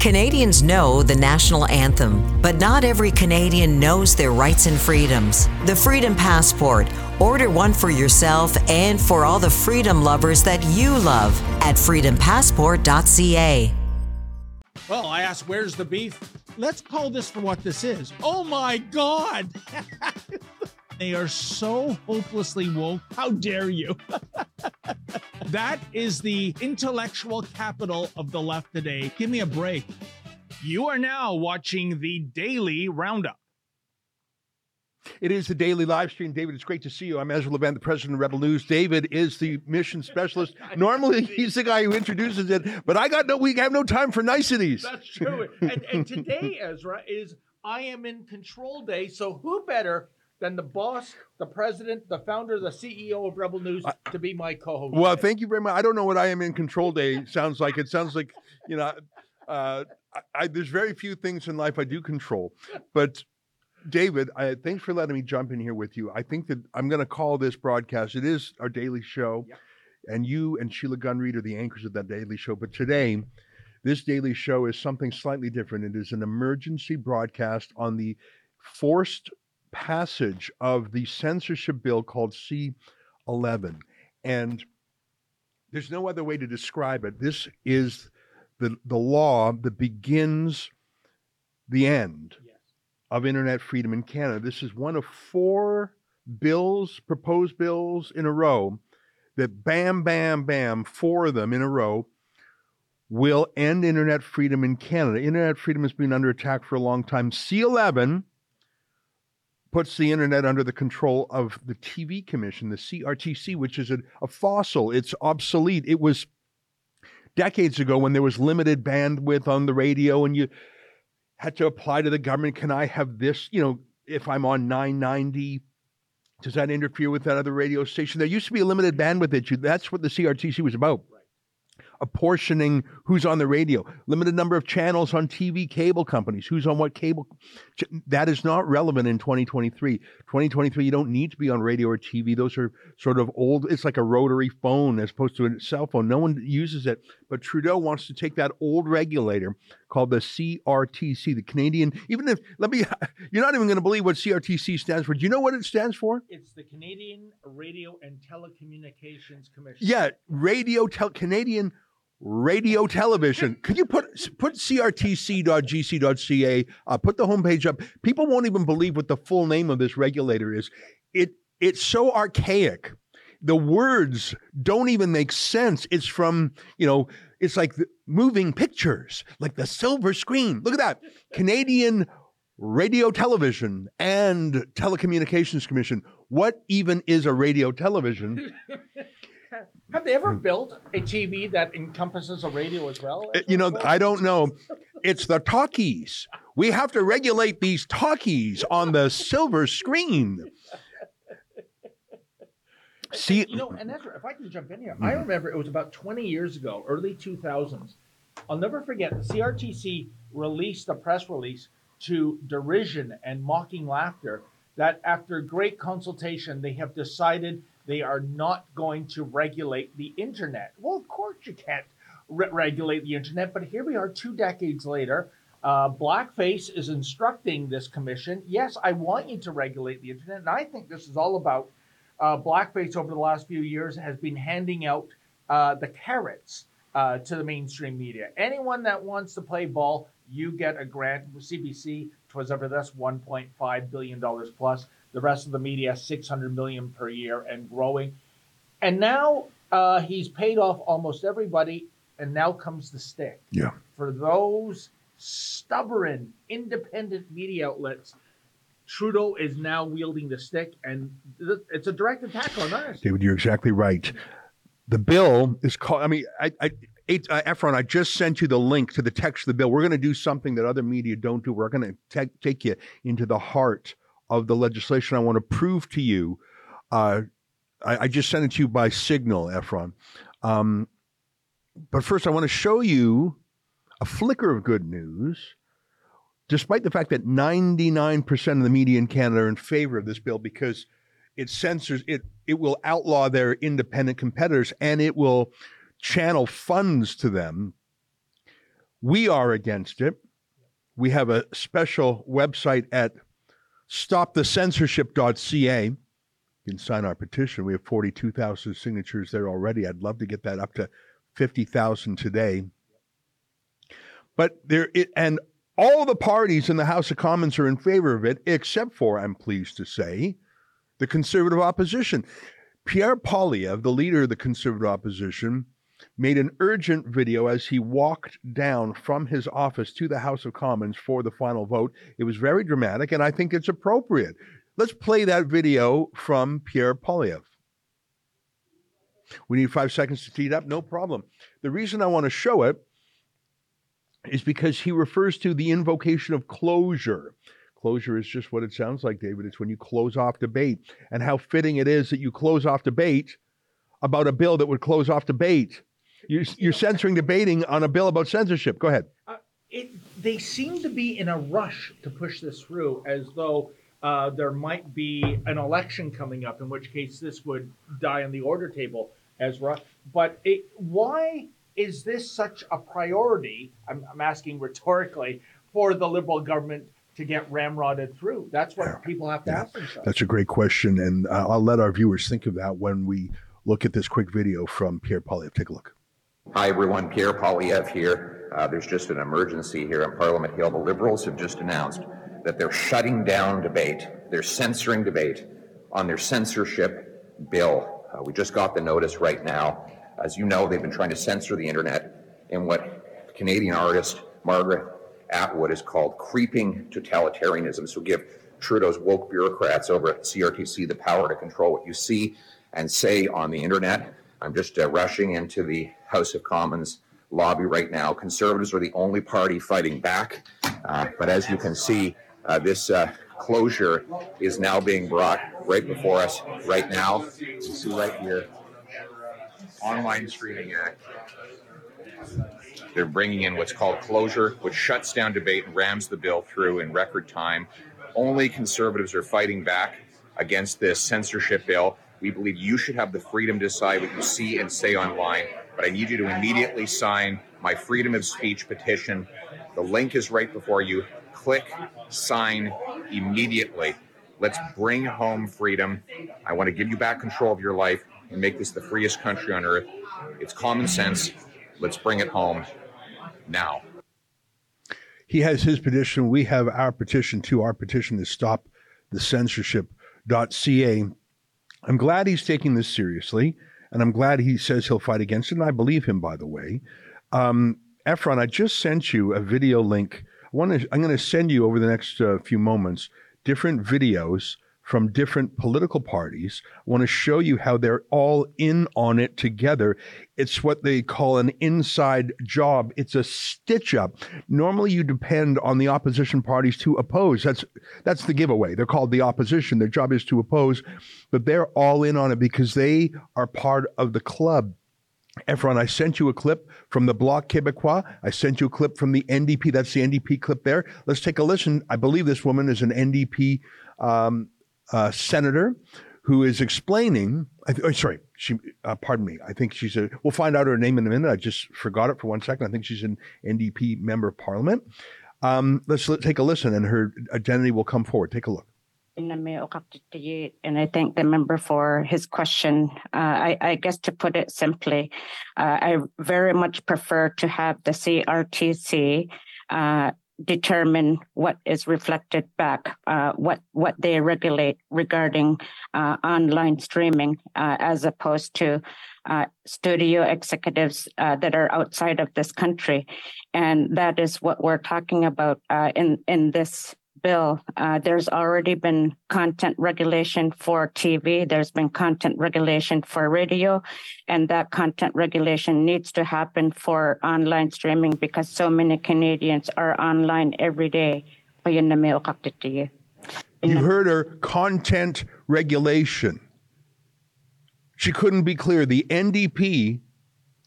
Canadians know the national anthem, but not every Canadian knows their rights and freedoms. The Freedom Passport. Order one for yourself and for all the freedom lovers that you love at freedompassport.ca. Well, I asked, where's the beef? Let's call this for what this is. Oh my God! they are so hopelessly woke. How dare you? that is the intellectual capital of the left today. Give me a break. You are now watching the Daily Roundup. It is the daily live stream. David, it's great to see you. I'm Ezra Levant, the president of Rebel News. David is the mission specialist. Normally, he's the guy who introduces it, but I got no. We have no time for niceties. That's true. and, and today, Ezra, is I am in control day. So who better than the boss, the president, the founder, the CEO of Rebel News to be my co-host? Well, thank you very much. I don't know what I am in control day sounds like. It sounds like you know. Uh, I, I, there's very few things in life I do control, but David, I, thanks for letting me jump in here with you. I think that I'm going to call this broadcast. It is our daily show, yep. and you and Sheila Gunn Reid are the anchors of that daily show. But today, this daily show is something slightly different. It is an emergency broadcast on the forced passage of the censorship bill called C11, and there's no other way to describe it. This is the the law that begins the end of internet freedom in Canada. This is one of four bills, proposed bills in a row that bam, bam, bam, four of them in a row will end internet freedom in Canada. Internet freedom has been under attack for a long time. C11 puts the internet under the control of the TV Commission, the CRTC, which is a, a fossil. It's obsolete. It was decades ago when there was limited bandwidth on the radio and you had to apply to the government. Can I have this? You know, if I'm on 990, does that interfere with that other radio station? There used to be a limited bandwidth issue. That's what the CRTC was about. Right apportioning who's on the radio, limited number of channels on TV cable companies, who's on what cable. That is not relevant in 2023. 2023, you don't need to be on radio or TV. Those are sort of old. It's like a rotary phone as opposed to a cell phone. No one uses it. But Trudeau wants to take that old regulator called the CRTC, the Canadian. Even if let me, you're not even going to believe what CRTC stands for. Do you know what it stands for? It's the Canadian Radio and Telecommunications Commission. Yeah, radio tel Canadian radio television. Could you put put crtc.gc.ca, uh, put the homepage up? People won't even believe what the full name of this regulator is. It it's so archaic. The words don't even make sense. It's from, you know, it's like moving pictures, like the silver screen. Look at that. Canadian Radio Television and Telecommunications Commission. What even is a radio television? Have they ever built a TV that encompasses a radio as well? Uh, you know, I don't know. It's the talkies. We have to regulate these talkies on the silver screen. See, you know, and that's if I can jump in here, mm-hmm. I remember it was about 20 years ago, early 2000s. I'll never forget the CRTC released a press release to derision and mocking laughter that after great consultation, they have decided they are not going to regulate the internet. Well, of course you can't re- regulate the internet, but here we are two decades later. Uh, Blackface is instructing this commission, yes, I want you to regulate the internet. And I think this is all about uh, Blackface over the last few years has been handing out uh, the carrots uh, to the mainstream media. Anyone that wants to play ball, you get a grant CBC. Twas ever this $1.5 billion plus. The rest of the media, 600 million per year and growing. And now uh, he's paid off almost everybody, and now comes the stick. Yeah. For those stubborn, independent media outlets, Trudeau is now wielding the stick, and it's a direct attack on us. David, you're exactly right. The bill is called. I mean, I, I uh, Efron, I just sent you the link to the text of the bill. We're going to do something that other media don't do. We're going to take you into the heart of the legislation I want to prove to you. Uh, I, I, just sent it to you by signal, Efron. Um, but first, I want to show you a flicker of good news. Despite the fact that 99% of the media in Canada are in favor of this bill because it censors it, it will outlaw their independent competitors and it will channel funds to them We are against it. We have a special website at stopthecensorship.ca. You can sign our petition. We have 42,000 signatures there already. I'd love to get that up to 50,000 today. But there, it, and all the parties in the House of Commons are in favor of it, except for, I'm pleased to say, the conservative opposition. Pierre Poilievre, the leader of the conservative opposition, made an urgent video as he walked down from his office to the House of Commons for the final vote. It was very dramatic, and I think it's appropriate. Let's play that video from Pierre Poilievre. We need five seconds to tee it up, no problem. The reason I want to show it is because he refers to the invocation of closure. Closure is just what it sounds like, David. It's when you close off debate, and how fitting it is that you close off debate about a bill that would close off debate. You're, you're censoring debating on a bill about censorship. Go ahead. Uh, it, they seem to be in a rush to push this through as though uh, there might be an election coming up, in which case this would die on the order table as well. But it, why is this such a priority? I'm, I'm asking rhetorically for the Liberal government to get ramrodded through? That's what yeah. people have to yeah. ask themselves. That's a great question, and uh, I'll let our viewers think of that when we look at this quick video from Pierre Poilievre. Take a look. Hi, everyone. Pierre Poilievre here. Uh, there's just an emergency here in Parliament Hill. The Liberals have just announced that they're shutting down debate. They're censoring debate on their censorship bill. Uh, we just got the notice right now. As you know, they've been trying to censor the internet in what Canadian artist Margaret Atwood is called creeping totalitarianism. So give Trudeau's woke bureaucrats over at CRTC the power to control what you see and say on the internet. I'm just uh, rushing into the House of Commons lobby right now. Conservatives are the only party fighting back. Uh, but as you can see, uh, this uh, closure is now being brought right before us right now. You see right here, Online Streaming Act. They're bringing in what's called closure, which shuts down debate and rams the bill through in record time. Only conservatives are fighting back against this censorship bill. We believe you should have the freedom to decide what you see and say online, but I need you to immediately sign my freedom of speech petition. The link is right before you. Click, sign immediately. Let's bring home freedom. I want to give you back control of your life and make this the freest country on earth. It's common sense. Let's bring it home now. He has his petition. We have our petition too. Our petition is stop the censorship.ca. I'm glad he's taking this seriously, and I'm glad he says he'll fight against it. And I believe him, by the way. Um, Efron, I just sent you a video link. I I'm going to send you over the next uh, few moments different videos from different political parties. I want to show you how they're all in on it together. It's what they call an inside job. It's a stitch up. Normally you depend on the opposition parties to oppose. That's that's the giveaway. They're called the opposition. Their job is to oppose, but they're all in on it because they are part of the club. Efron, I sent you a clip from the Bloc Québécois. I sent you a clip from the NDP. That's the NDP clip there. Let's take a listen. I believe this woman is an NDP um, uh, senator who is explaining. Oh, sorry, she. Uh, pardon me. I think she's a. We'll find out her name in a minute. I just forgot it for one second. I think she's an NDP member of Parliament. Um, let's let, take a listen, and her identity will come forward. Take a look. And I thank the member for his question. Uh, I, I, guess to put it simply, uh, I very much prefer to have the CRTC uh, determine what is reflected back, uh, what what they regulate regarding uh, online streaming, uh, as opposed to uh, studio executives uh, that are outside of this country, and that is what we're talking about uh, in in this bill, uh, there's already been content regulation for TV. There's been content regulation for radio, and that content regulation needs to happen for online streaming because so many Canadians are online every day. You heard her content regulation. She couldn't be clear. The NDP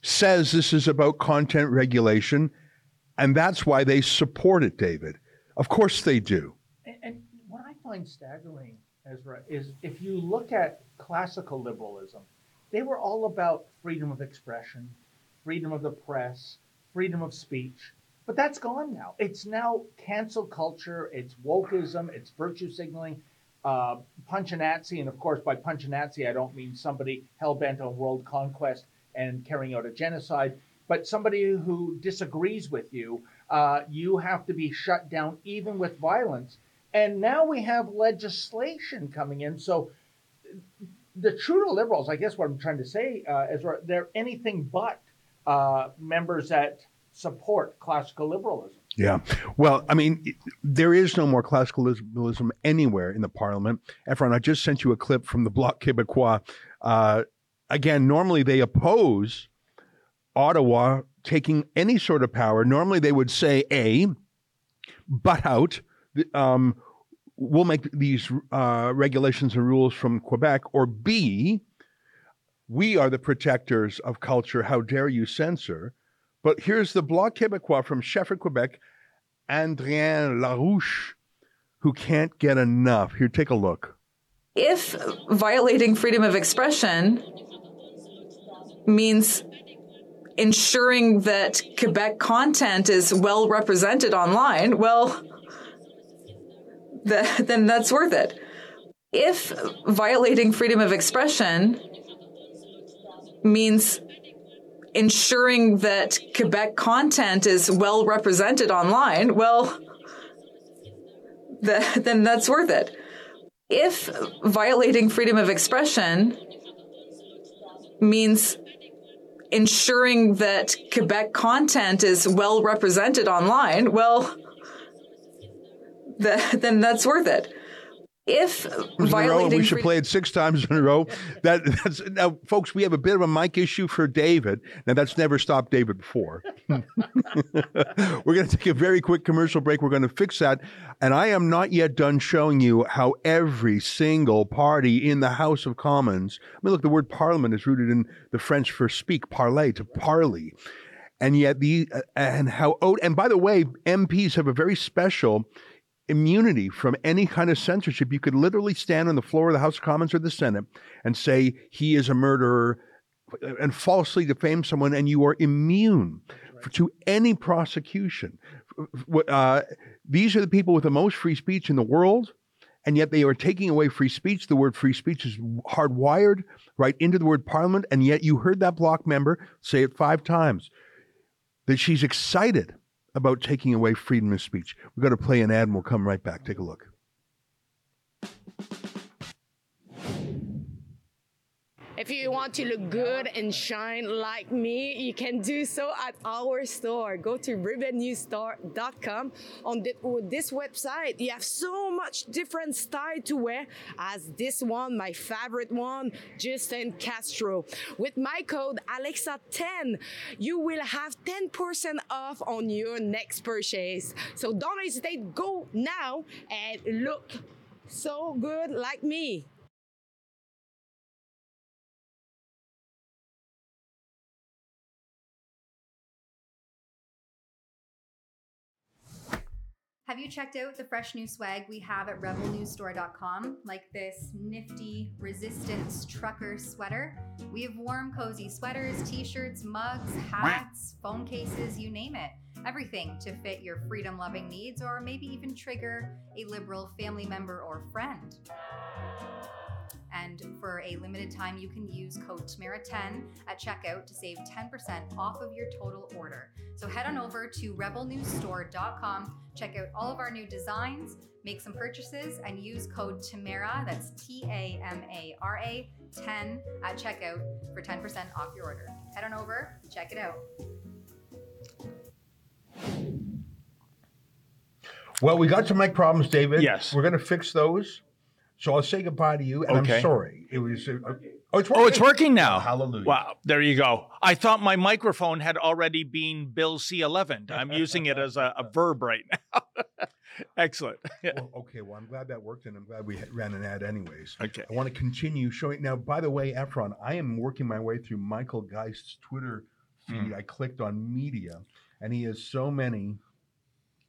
says this is about content regulation, and that's why they support it, David. Of course they do. And, and what I find staggering, Ezra, is if you look at classical liberalism, they were all about freedom of expression, freedom of the press, freedom of speech. But that's gone now. It's now cancel culture. It's wokeism. It's virtue signaling. Uh, Nazi, and of course, by punch a Nazi, I don't mean somebody hell bent on world conquest and carrying out a genocide, but somebody who disagrees with you. Uh, you have to be shut down, even with violence. And now we have legislation coming in. So the Trudeau Liberals, I guess what I'm trying to say uh, is they're anything but uh, members that support classical liberalism. Yeah. Well, I mean, there is no more classical liberalism anywhere in the parliament. Efron, I just sent you a clip from the Bloc Québécois. Uh, again, normally they oppose Ottawa taking any sort of power. Normally they would say, A, butt out. Um, we'll make these uh, regulations and rules from Quebec, or B, we are the protectors of culture. How dare you censor? But here's the Bloc Québécois from Shefford, Quebec, Andréanne Larouche, who can't get enough. Here, take a look. If violating freedom of expression means ensuring that Quebec content is well represented online, well, then that's worth it. If violating freedom of expression means ensuring that Quebec content is well represented online, well, then that's worth it. If violating freedom of expression means ensuring that Quebec content is well represented online, well, then that's worth it. If violating, we should play it six times in a row. That that's now, folks. We have a bit of a mic issue for David. Now that's never stopped David before. We're going to take a very quick commercial break. We're going to fix that, and I am not yet done showing you how every single party in the House of Commons. I mean, look, the word Parliament is rooted in the French for speak, parler, to parley and yet the uh, and how and by the way MPs have a very special immunity from any kind of censorship. You could literally stand on the floor of the House of Commons or the Senate and say he is a murderer and falsely defame someone, and you are immune right. to any prosecution. Uh, these are the people with the most free speech in the world, and yet they are taking away free speech. The word free speech is hardwired right into the word parliament, and yet you heard that bloc member say it five times that she's excited about taking away freedom of speech. We've got to play an ad and we'll come right back. Take a look. If you want to look good and shine like me, you can do so at our store. Go to rebelnewsstore.com. On this website, you have so much different style to wear as this one, my favorite one, Justin Castro. With my code Alexa10, you will have 10% off on your next purchase. So don't hesitate, go now and look so good like me. Have you checked out the fresh new swag we have at rebelnewsstore.com, like this nifty resistance trucker sweater? We have warm, cozy sweaters, t shirts, mugs, hats, phone cases, you name it. Everything to fit your freedom loving needs or maybe even trigger a liberal family member or friend. And for a limited time, you can use code TAMARA10 at checkout to save 10% off of your total order. So head on over to rebelnewsstore.com, check out all of our new designs, make some purchases, and use code TAMARA, that's T A M A R A 10 at checkout for 10% off your order. Head on over, check it out. Well, we got some mic problems, David. Yes. We're going to fix those. So I'll say goodbye to you, and okay. I'm sorry. It was. Uh, oh, it's working. Oh, it's working now. Oh, hallelujah. Wow. There you go. I thought my microphone had already been Bill C11. I'm using it as a, a verb right now. Excellent. well, okay. Well, I'm glad that worked, and I'm glad we ran an ad anyways. Okay. I want to continue showing. Now, by the way, Efron, I am working my way through Michael Geist's Twitter feed. Mm. I clicked on media, and he has so many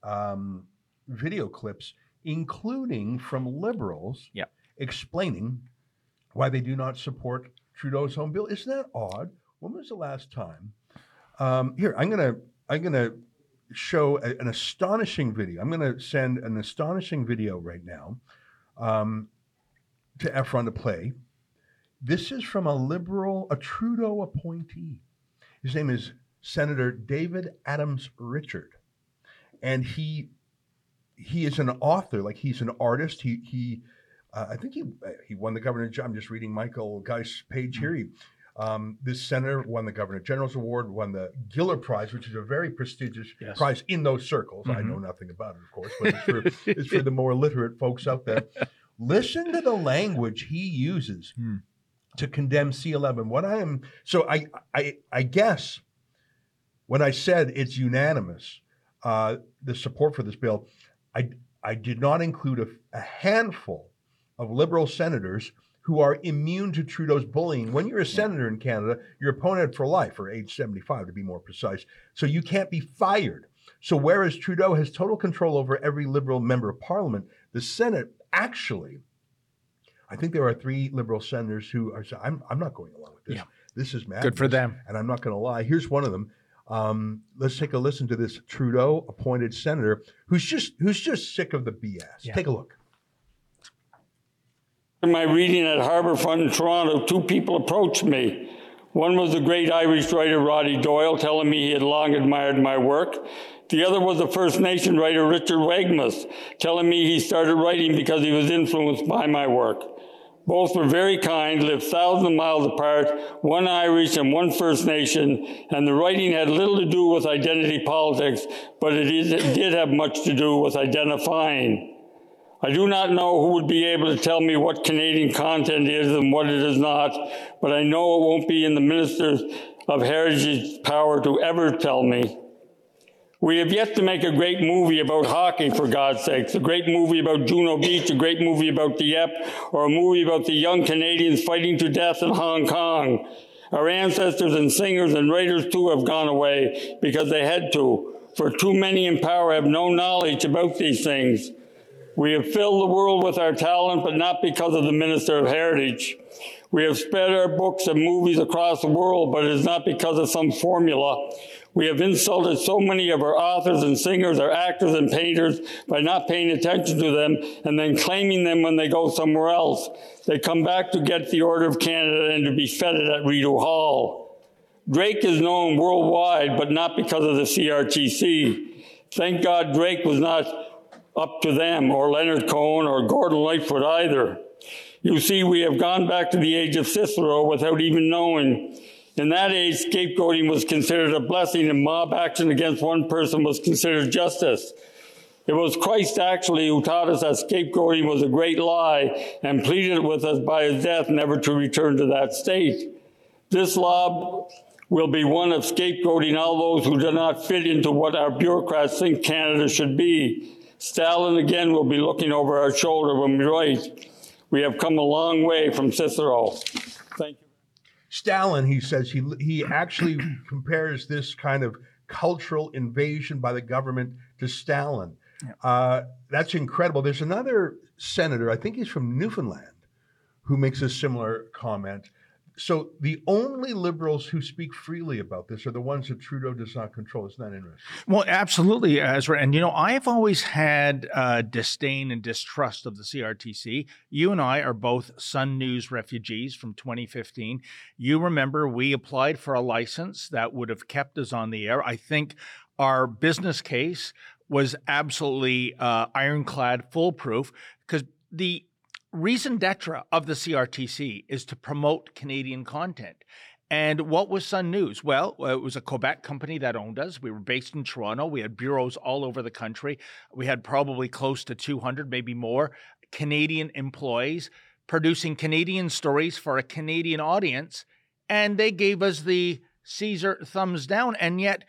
um, video clips including from liberals, yep. explaining why they do not support Trudeau's home bill. Isn't that odd? When was the last time? Um, here, I'm gonna I'm gonna show a- an astonishing video. I'm going to send an astonishing video right now um, to Efron to play. This is from a liberal, a Trudeau appointee. His name is Senator David Adams Richard, and he he is an author. Like he's an artist. He he. Uh, I think he he won the governor. I'm just reading Michael Geist's page here. He, um, this senator won the Governor General's Award, won the Giller Prize, which is a very prestigious Yes. prize in those circles. I Mhm. know nothing about it, of course, but it's for, it's for the more literate folks out there. Listen to the language he uses Hmm. to condemn C11. What I am so I I I guess when I said it's unanimous, uh, the support for this bill, I I did not include a, a handful of liberal senators who are immune to Trudeau's bullying. When you're a senator in Canada, you're opponent for life, or age 75 to be more precise. So you can't be fired. So whereas Trudeau has total control over every liberal member of parliament, the Senate actually, I think there are three liberal senators who are saying, I'm, I'm not going along with this. Yeah. This is mad. Good for them. And I'm not going to lie. Here's one of them. Um, let's take a listen to this Trudeau appointed senator who's just who's just sick of the BS. Yeah. Take a look. In my reading at Harbourfront in Toronto, two people approached me. One was the great Irish writer Roddy Doyle, telling me he had long admired my work. The other was the First Nation writer Richard Wagamese, telling me he started writing because he was influenced by my work. Both were very kind, lived thousands of miles apart, one Irish and one First Nation, and the writing had little to do with identity politics, but it, is, it did have much to do with identifying. I do not know who would be able to tell me what Canadian content is and what it is not, but I know it won't be in the Ministers of Heritage's power to ever tell me. We have yet to make a great movie about hockey, for God's sakes, a great movie about Juno Beach, a great movie about Dieppe, or a movie about the young Canadians fighting to death in Hong Kong. Our ancestors and singers and writers too have gone away because they had to, for too many in power have no knowledge about these things. We have filled the world with our talent, but not because of the Minister of Heritage. We have spread our books and movies across the world, but it is not because of some formula. We have insulted so many of our authors and singers, our actors and painters by not paying attention to them and then claiming them when they go somewhere else. They come back to get the Order of Canada and to be feted at Rideau Hall. Drake is known worldwide, but not because of the CRTC. Thank God Drake was not up to them, or Leonard Cohen, or Gordon Lightfoot either. You see, we have gone back to the age of Cicero without even knowing. In that age, scapegoating was considered a blessing, and mob action against one person was considered justice. It was Christ actually who taught us that scapegoating was a great lie and pleaded with us by his death never to return to that state. This law will be one of scapegoating all those who do not fit into what our bureaucrats think Canada should be. Stalin again will be looking over our shoulder when we write. We have come a long way from Cicero. Thank you. Stalin, he says, he he actually compares this kind of cultural invasion by the government to Stalin. Uh, that's incredible. There's another senator, I think he's from Newfoundland, who makes a similar comment. So the only liberals who speak freely about this are the ones that Trudeau does not control. Isn't that interesting? Well, absolutely, Ezra. And you know, I've always had uh, disdain and distrust of the CRTC. You and I are both Sun News refugees from 2015. You remember we applied for a license that would have kept us on the air. I think our business case was absolutely uh, ironclad, foolproof, because the raison d'etre of the CRTC is to promote Canadian content. And what was Sun News? Well, uh, it was a Quebec company that owned us. We were based in Toronto. We had bureaus all over the country. We had probably close to 200, maybe more, Canadian employees producing Canadian stories for a Canadian audience. And they gave us the Caesar thumbs down. And yet,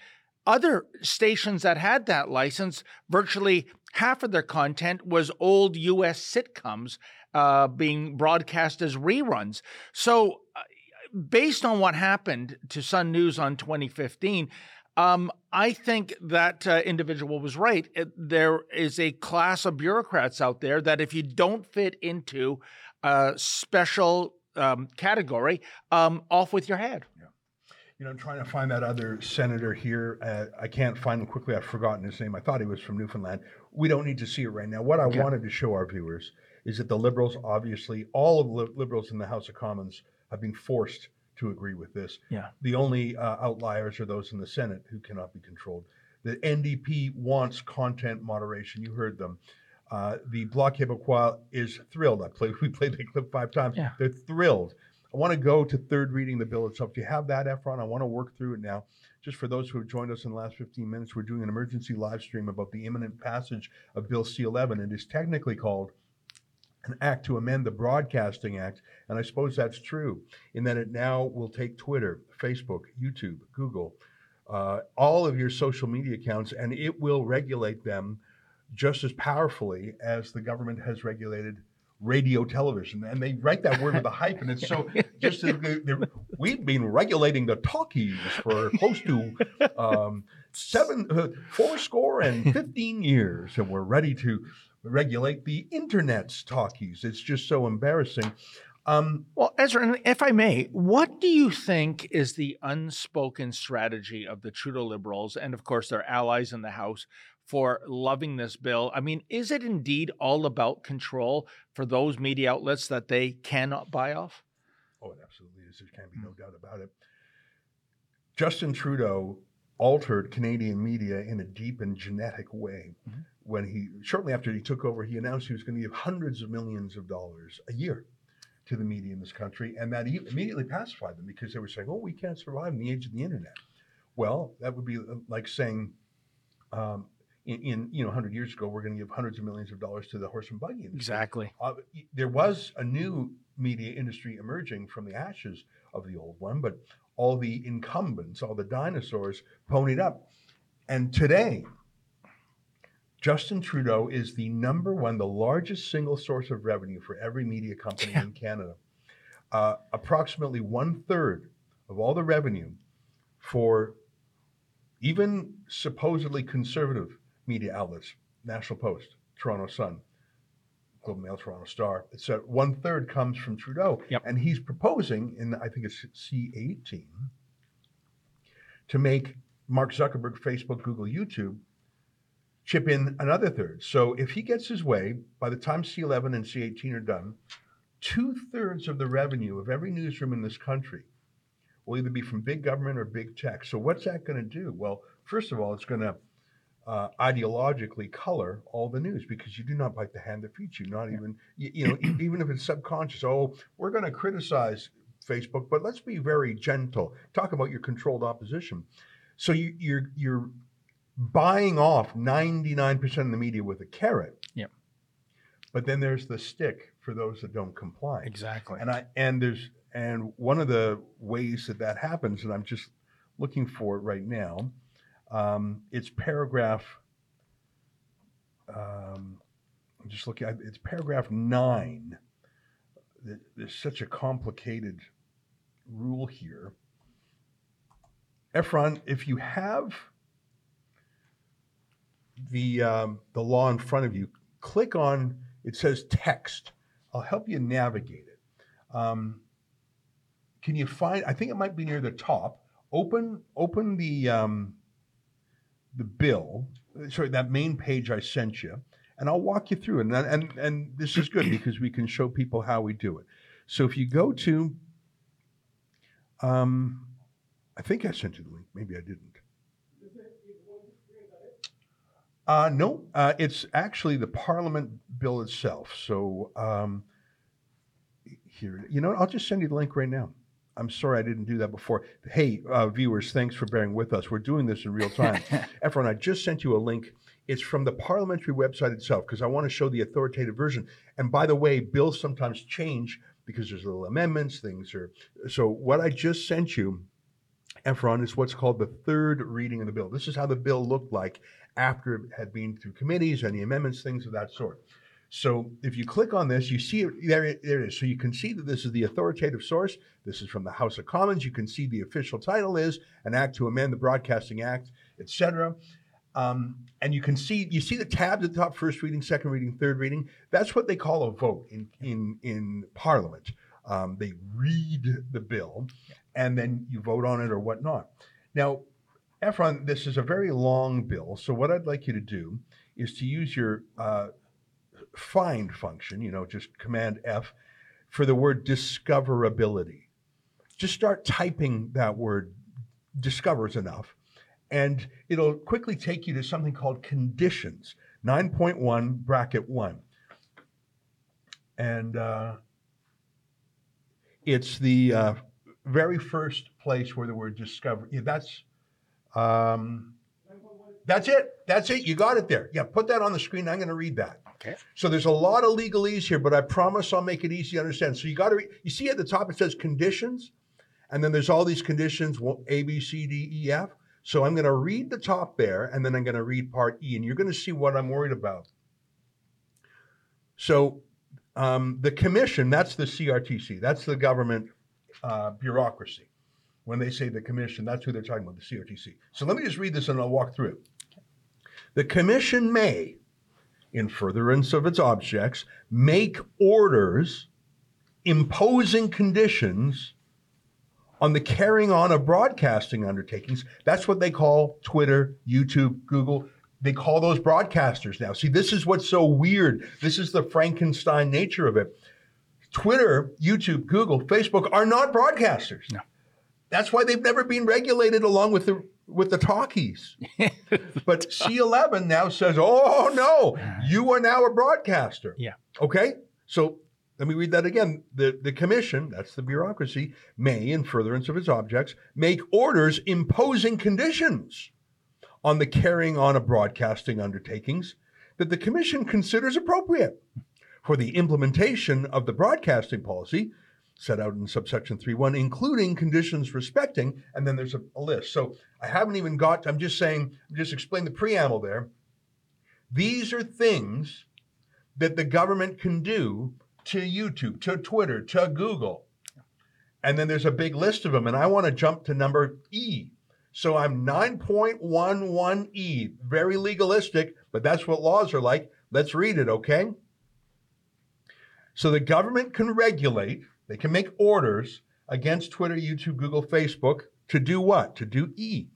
other stations that had that license, virtually half of their content was old US sitcoms uh, being broadcast as reruns. So, uh, based on what happened to Sun News on 2015, um, I think that uh, individual was right. It, there is a class of bureaucrats out there that if you don't fit into a special um, category, um, off with your head. You know, I'm trying to find that other senator here. Uh, I can't find him quickly. I've forgotten his name. I thought he was from Newfoundland. We don't need to see it right now. What I Okay. wanted to show our viewers is that the Liberals, obviously, all of the Liberals in the House of Commons have been forced to agree with this. Yeah. The only uh, outliers are those in the Senate who cannot be controlled. The NDP wants content moderation. You heard them. Uh, the Bloc Québécois is thrilled. I played. We played the clip five times. Yeah. They're thrilled. I want to go to third reading the bill itself. Do you have that, Efron? I want to work through it now. Just for those who have joined us in the last 15 minutes, we're doing an emergency live stream about the imminent passage of Bill C11. It is technically called an act to amend the Broadcasting Act, and I suppose that's true in that it now will take Twitter, Facebook, YouTube, Google, uh, all of your social media accounts, and it will regulate them just as powerfully as the government has regulated radio television. And they write that word with a hyphen. It's so just as they- they're- we've been regulating the talkies for close to um, seven, uh, four score and 15 years, and we're ready to regulate the internet's talkies. It's just so embarrassing. Um, Well, Ezra, if I may, what do you think is the unspoken strategy of the Trudeau Liberals and, of course, their allies in the House for loving this bill? I mean, is it indeed all about control for those media outlets that they cannot buy off? Oh, it absolutely is. There can't be no doubt about it. Justin Trudeau altered Canadian media in a deep and genetic way. When he, shortly after he took over, he announced he was going to give hundreds of millions of dollars a year to the media in this country, and that immediately pacified them because they were saying, "Oh, we can't survive in the age of the internet." Well, that would be uh, like saying, um, in, in you know, 100 years ago, we're going to give hundreds of millions of dollars to the horse and buggy industry. Exactly. Uh, there was a new media industry emerging from the ashes of the old one, but all the incumbents, all the dinosaurs, ponied up. And today, Justin Trudeau is the number one, the largest single source of revenue for every media company in Canada. Uh, approximately one third of all the revenue for even supposedly conservative media outlets, National Post, Toronto Sun, Globe Mail, Toronto Star, etc. One third comes from Trudeau, Yep. and he's proposing in I think it's C18 to make Mark Zuckerberg, Facebook, Google, YouTube chip in another third. So if he gets his way, by the time C11 and C18 are done, two thirds of the revenue of every newsroom in this country will either be from big government or big tech. So what's that going to do? Well, first of all, it's going to uh, ideologically color all the news because you do not bite the hand that feeds you. Not even you, you know, even if it's subconscious. Oh, we're going to criticize Facebook, but let's be very gentle. Talk about your controlled opposition. So you, you're you're buying off 99% of the media with a carrot. Yep. But then there's the stick for those that don't comply. Exactly. And I and there's and one of the ways that that happens, and I'm just looking for it right now. Um, it's paragraph. Um, I'm just looking. It's paragraph nine. There's such a complicated rule here. Efron, if you have the um, the law in front of you, click on it says text. I'll help you navigate it. Um, can you find? I think it might be near the top. Open open the um, the bill. Sorry, that main page I sent you, and I'll walk you through it. And and and this is good because we can show people how we do it. So if you go to, um, I think I sent you the link. Maybe I didn't. Uh, no, uh, it's actually the Parliament bill itself. So um, here, you know. I'll just send you the link right now. I'm sorry I didn't do that before. Hey, uh, viewers, thanks for bearing with us. We're doing this in real time. Efron, I just sent you a link. It's from the parliamentary website itself because I want to show the authoritative version. And by the way, bills sometimes change because there's little amendments, things are. So what I just sent you, Efron, is what's called the third reading of the bill. This is how the bill looked like after it had been through committees, any amendments, things of that sort. So if you click on this, you see it there, it there it is. So you can see that this is the authoritative source. This is from the House of Commons. You can see the official title is an act to amend the Broadcasting Act, etc. Um, and you can see you see the tabs at the top: first reading, second reading, third reading. That's what they call a vote in in in Parliament. Um, they read the bill. and then you vote on it or whatnot. Now, Efron, this is a very long bill, so what I'd like you to do is to use your uh, find function, you know, just Command F, for the word discoverability. Just start typing that word, discovers enough, and it'll quickly take you to something called conditions, 9.1 bracket 1. And uh, it's the uh, very first place where the word discover. Yeah, that's um, that's it. That's it. You got it there. Yeah, put that on the screen. I'm going to read that. Okay. So there's a lot of legalese here, but I promise I'll make it easy to understand. So you got to re- you see at the top it says conditions, and then there's all these conditions A, B, C, D, E, F. So I'm going to read the top there, and then I'm going to read part E, and you're going to see what I'm worried about. So um, the commission, that's the CRTC, that's the government uh, bureaucracy. When they say the commission, that's who they're talking about, the CRTC. So let me just read this and I'll walk through it. The commission may, in furtherance of its objects, make orders imposing conditions on the carrying on of broadcasting undertakings. That's what they call Twitter, YouTube, Google. They call those broadcasters now. See, this is what's so weird. This is the Frankenstein nature of it. Twitter, YouTube, Google, Facebook are not broadcasters. No. That's why they've never been regulated along with the with the talkies. but C11 now says, "Oh no, you are now a broadcaster." Yeah. Okay? So let me read that again. The, the commission, that's the bureaucracy, may, in furtherance of its objects, make orders imposing conditions on the carrying on of broadcasting undertakings that the commission considers appropriate for the implementation of the broadcasting policy set out in subsection 3.1, including conditions respecting, and then there's a, a list. So I haven't even got, I'm just saying, just explain the preamble there. These are things that the government can do to YouTube, to Twitter, to Google. And then there's a big list of them. And I want to jump to number E. So I'm 9.11E, very legalistic, but that's what laws are like. Let's read it, okay? So the government can regulate, they can make orders against Twitter, YouTube, Google, Facebook to do what? To do E.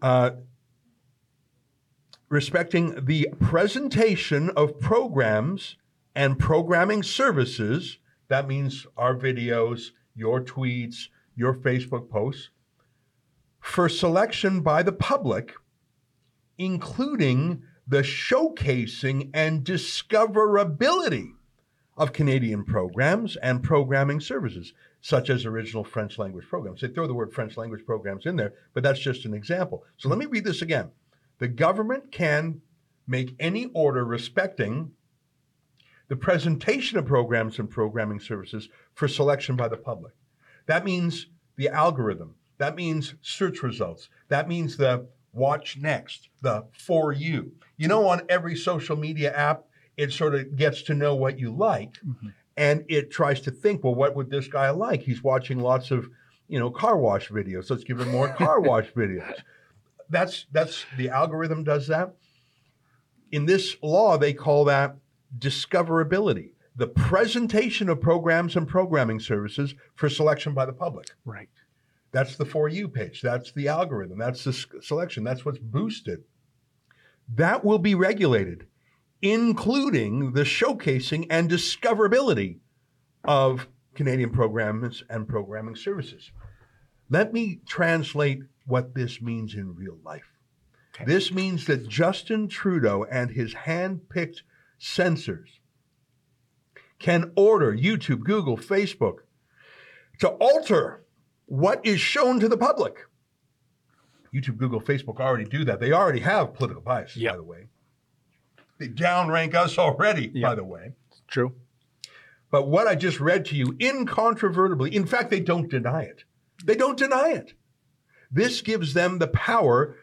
Uh, respecting the presentation of programs and programming services. That means our videos, your tweets, your Facebook posts, for selection by the public, including the showcasing and discoverability of Canadian programs and programming services, such as original French language programs. They throw the word French language programs in there, but that's just an example. So let me read this again. The government can make any order respecting the presentation of programs and programming services for selection by the public. That means the algorithm. That means search results. That means the watch next, the for you. You know, on every social media app, it sort of gets to know what you like mm-hmm. and it tries to think, well, what would this guy like? He's watching lots of, you know, car wash videos. Let's give him more car wash videos. That's that's the algorithm does that. In this law, they call that discoverability, the presentation of programs and programming services for selection by the public. Right. That's the For You page. That's the algorithm. That's the selection. That's what's boosted. That will be regulated, including the showcasing and discoverability of Canadian programs and programming services. Let me translate what this means in real life. This means that Justin Trudeau and his hand picked censors can order YouTube, Google, Facebook to alter what is shown to the public. YouTube, Google, Facebook already do that. They already have political biases, by the way. They downrank us already, by the way. True. But what I just read to you, incontrovertibly, in fact, they don't deny it. They don't deny it. This gives them the power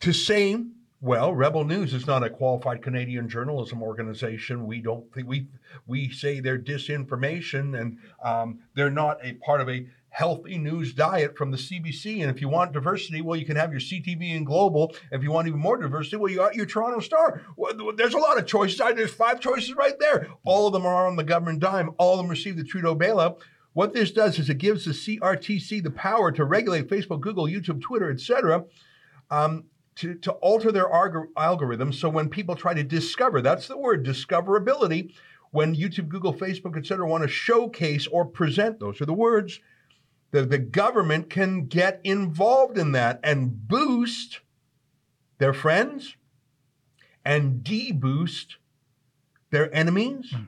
to say, well, Rebel News is not a qualified Canadian journalism organization. We don't think we we say they're disinformation and um, they're not a part of a healthy news diet from the CBC. And if you want diversity, well, you can have your CTV and Global. If you want even more diversity, well, you got your Toronto Star. Well, there's a lot of choices. There's five choices right there. All of them are on the government dime. All of them receive the Trudeau bailout. What this does is it gives the CRTC the power to regulate Facebook, Google, YouTube, Twitter, etc., um, to, to alter their algor- algorithms. So when people try to discover, that's the word, discoverability, when YouTube, Google, Facebook, etc., want to showcase or present, those are the words, the, the government can get involved in that and boost their friends and deboost their enemies. Hmm.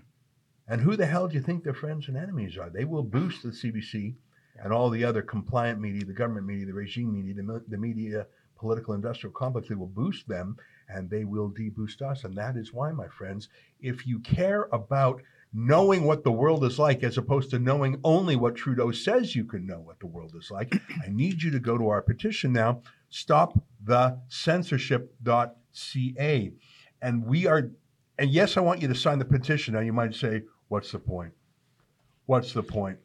And who the hell do you think their friends and enemies are? They will boost the CBC and all the other compliant media, the government media, the regime media, the, the media, political industrial complex. They will boost them and they will deboost us. And that is why, my friends, if you care about knowing what the world is like as opposed to knowing only what Trudeau says you can know what the world is like, I need you to go to our petition now, stopthecensorship.ca. And we are, and yes, I want you to sign the petition. Now you might say, what's the point? What's the point?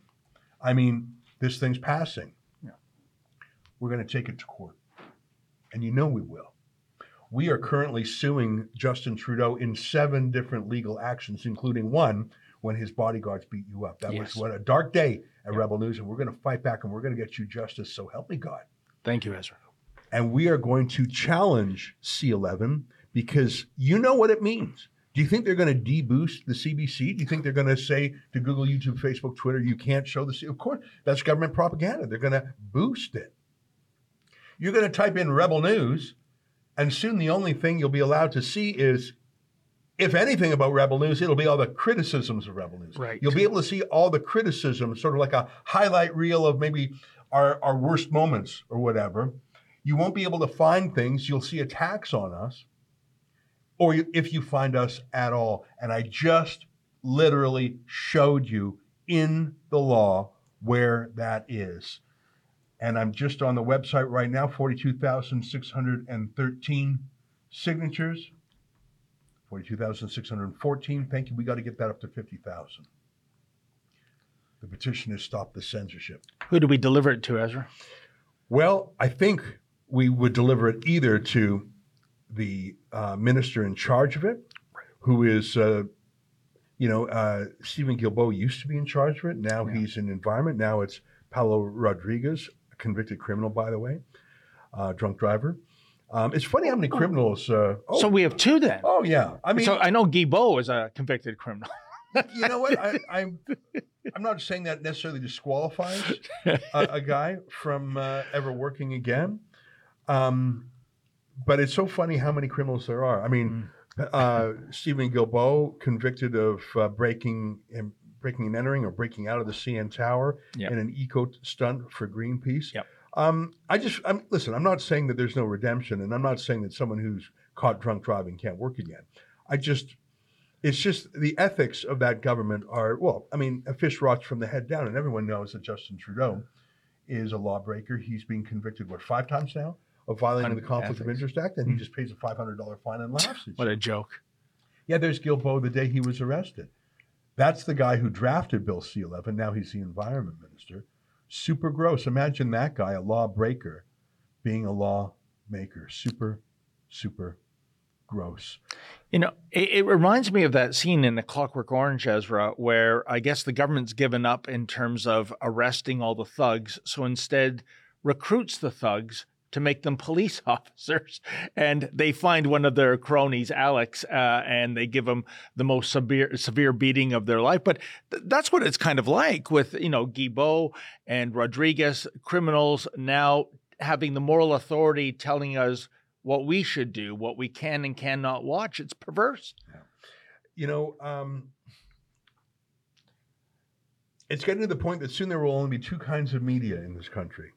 I mean, this thing's passing. Yeah. We're going to take it to court. And you know we will. We are currently suing Justin Trudeau in seven different legal actions, including one when his bodyguards beat you up. That Yes. was what a dark day at Rebel News, and we're going to fight back and we're going to get you justice. So help me God. Thank you, Ezra. And we are going to challenge C11 because you know what it means. Do you think they're going to deboost the CBC? Do you think they're going to say to Google, YouTube, Facebook, Twitter, you can't show the C? Of course, that's government propaganda. They're going to boost it. You're going to type in Rebel News, and soon the only thing you'll be allowed to see is, if anything about Rebel News, it'll be all the criticisms of Rebel News. Right. You'll be able to see all the criticisms, sort of like a highlight reel of maybe our, our worst moments or whatever. You won't be able to find things. You'll see attacks on us, or you, if you find us at all. And I just literally showed you in the law where that is. And I'm just on the website right now, 42,613 signatures. 42,614. Thank you. We got to get that up to 50,000. The petition is Stop the Censorship. Who do we deliver it to, Ezra? Well, I think we would deliver it either to the uh, minister in charge of it, who is, uh, you know, uh, Steven Guilbeault used to be in charge of it. Now he's in environment. Now it's Pablo Rodriguez, a convicted criminal, by the way, uh, drunk driver. Um, it's funny how many criminals. Uh, oh, So we have two then. oh yeah. I mean, so I know Guilbeault is a convicted criminal. you know what? I, I'm I'm not saying that necessarily disqualifies a, a guy from uh, ever working again. Um, but it's so funny how many criminals there are. I mean, uh, Steven Guilbeault convicted of uh, breaking and breaking and entering or breaking out of the CN Tower Yep. in an eco stunt for Greenpeace. Yep. Um, I just I'm, listen. I'm not saying that there's no redemption, and I'm not saying that someone who's caught drunk driving can't work again. I just it's just the ethics of that government are well. I mean, a fish rots from the head down, and everyone knows that Justin Trudeau is a lawbreaker. He's been convicted what five times now of violating the Conflict of. Interest Act, and he just pays a five hundred dollar fine and laughs. What a joke. Yeah, there's Guilbeault the day he was arrested. That's the guy who drafted Bill C 11. Now he's the environment minister. Super gross. Imagine that guy, a lawbreaker, being a lawmaker. Super, super gross. You know, it, it reminds me of that scene in The Clockwork Orange, Ezra, where I guess the government's given up in terms of arresting all the thugs. So instead, recruits the thugs to make them police officers. And they find one of their cronies, Alex, uh, and they give him the most severe, severe beating of their life. But th- that's what it's kind of like with, you know, Guilbeault and Rodriguez, criminals now having the moral authority telling us what we should do, what we can and cannot watch. It's perverse. You know, um, it's getting to the point that soon there will only be two kinds of media in this country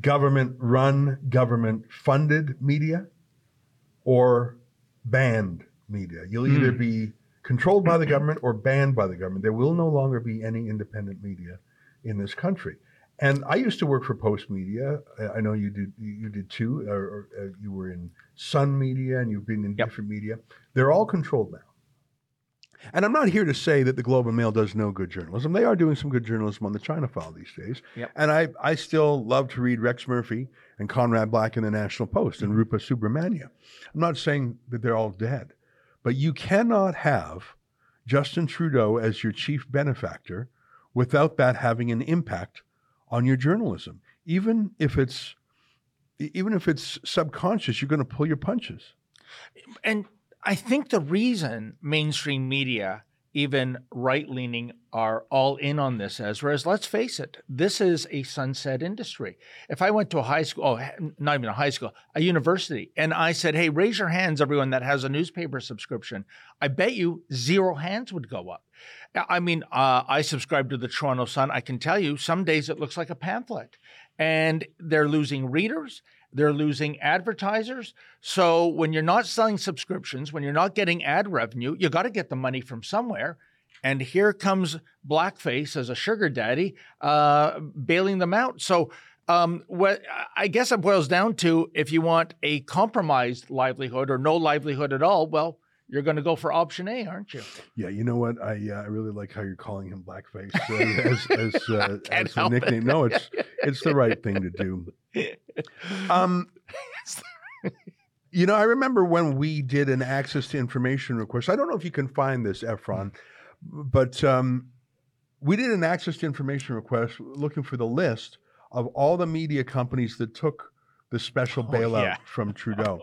government run, government funded media, or banned media. You'll either be controlled by the government or banned by the government. There will no longer be any independent media in this country. And I used to work for Postmedia. I- know you did. You did too. Or, or uh, you were in Sun Media, and you've been in different media. They're all controlled now. And I'm not here to say that the Globe and Mail does no good journalism. They are doing some good journalism on the China File these days. Yep. And I, I still love to read Rex Murphy and Conrad Black in the National Post and Rupa Subramanya. I'm not saying that they're all dead, but you cannot have Justin Trudeau as your chief benefactor without that having an impact on your journalism. Even if it's even if it's subconscious, you're going to pull your punches. And I think the reason mainstream media, even right leaning, are all in on this, Ezra, is let's face it, this is a sunset industry. If I went to a high school, oh, not even a high school, a university, and I said, hey, raise your hands, everyone that has a newspaper subscription, I bet you zero hands would go up. I mean, uh, I subscribe to the Toronto Sun. I can tell you, some days it looks like a pamphlet, and they're losing readers. They're losing advertisers. So when you're not selling subscriptions, when you're not getting ad revenue, you got to get the money from somewhere. And here comes blackface as a sugar daddy, uh, bailing them out. So um, what I guess it boils down to if you want a compromised livelihood or no livelihood at all, well, you're going to go for option A, aren't you? Yeah, you know what? I uh, I really like how you're calling him blackface uh, as as, uh, as a help it. nickname. No, it's it's the right thing to do. Um, you know, I remember when we did an access to information request. I don't know if you can find this, Efron, but um, we did an access to information request looking for the list of all the media companies that took the special Oh, bailout yeah. from Trudeau.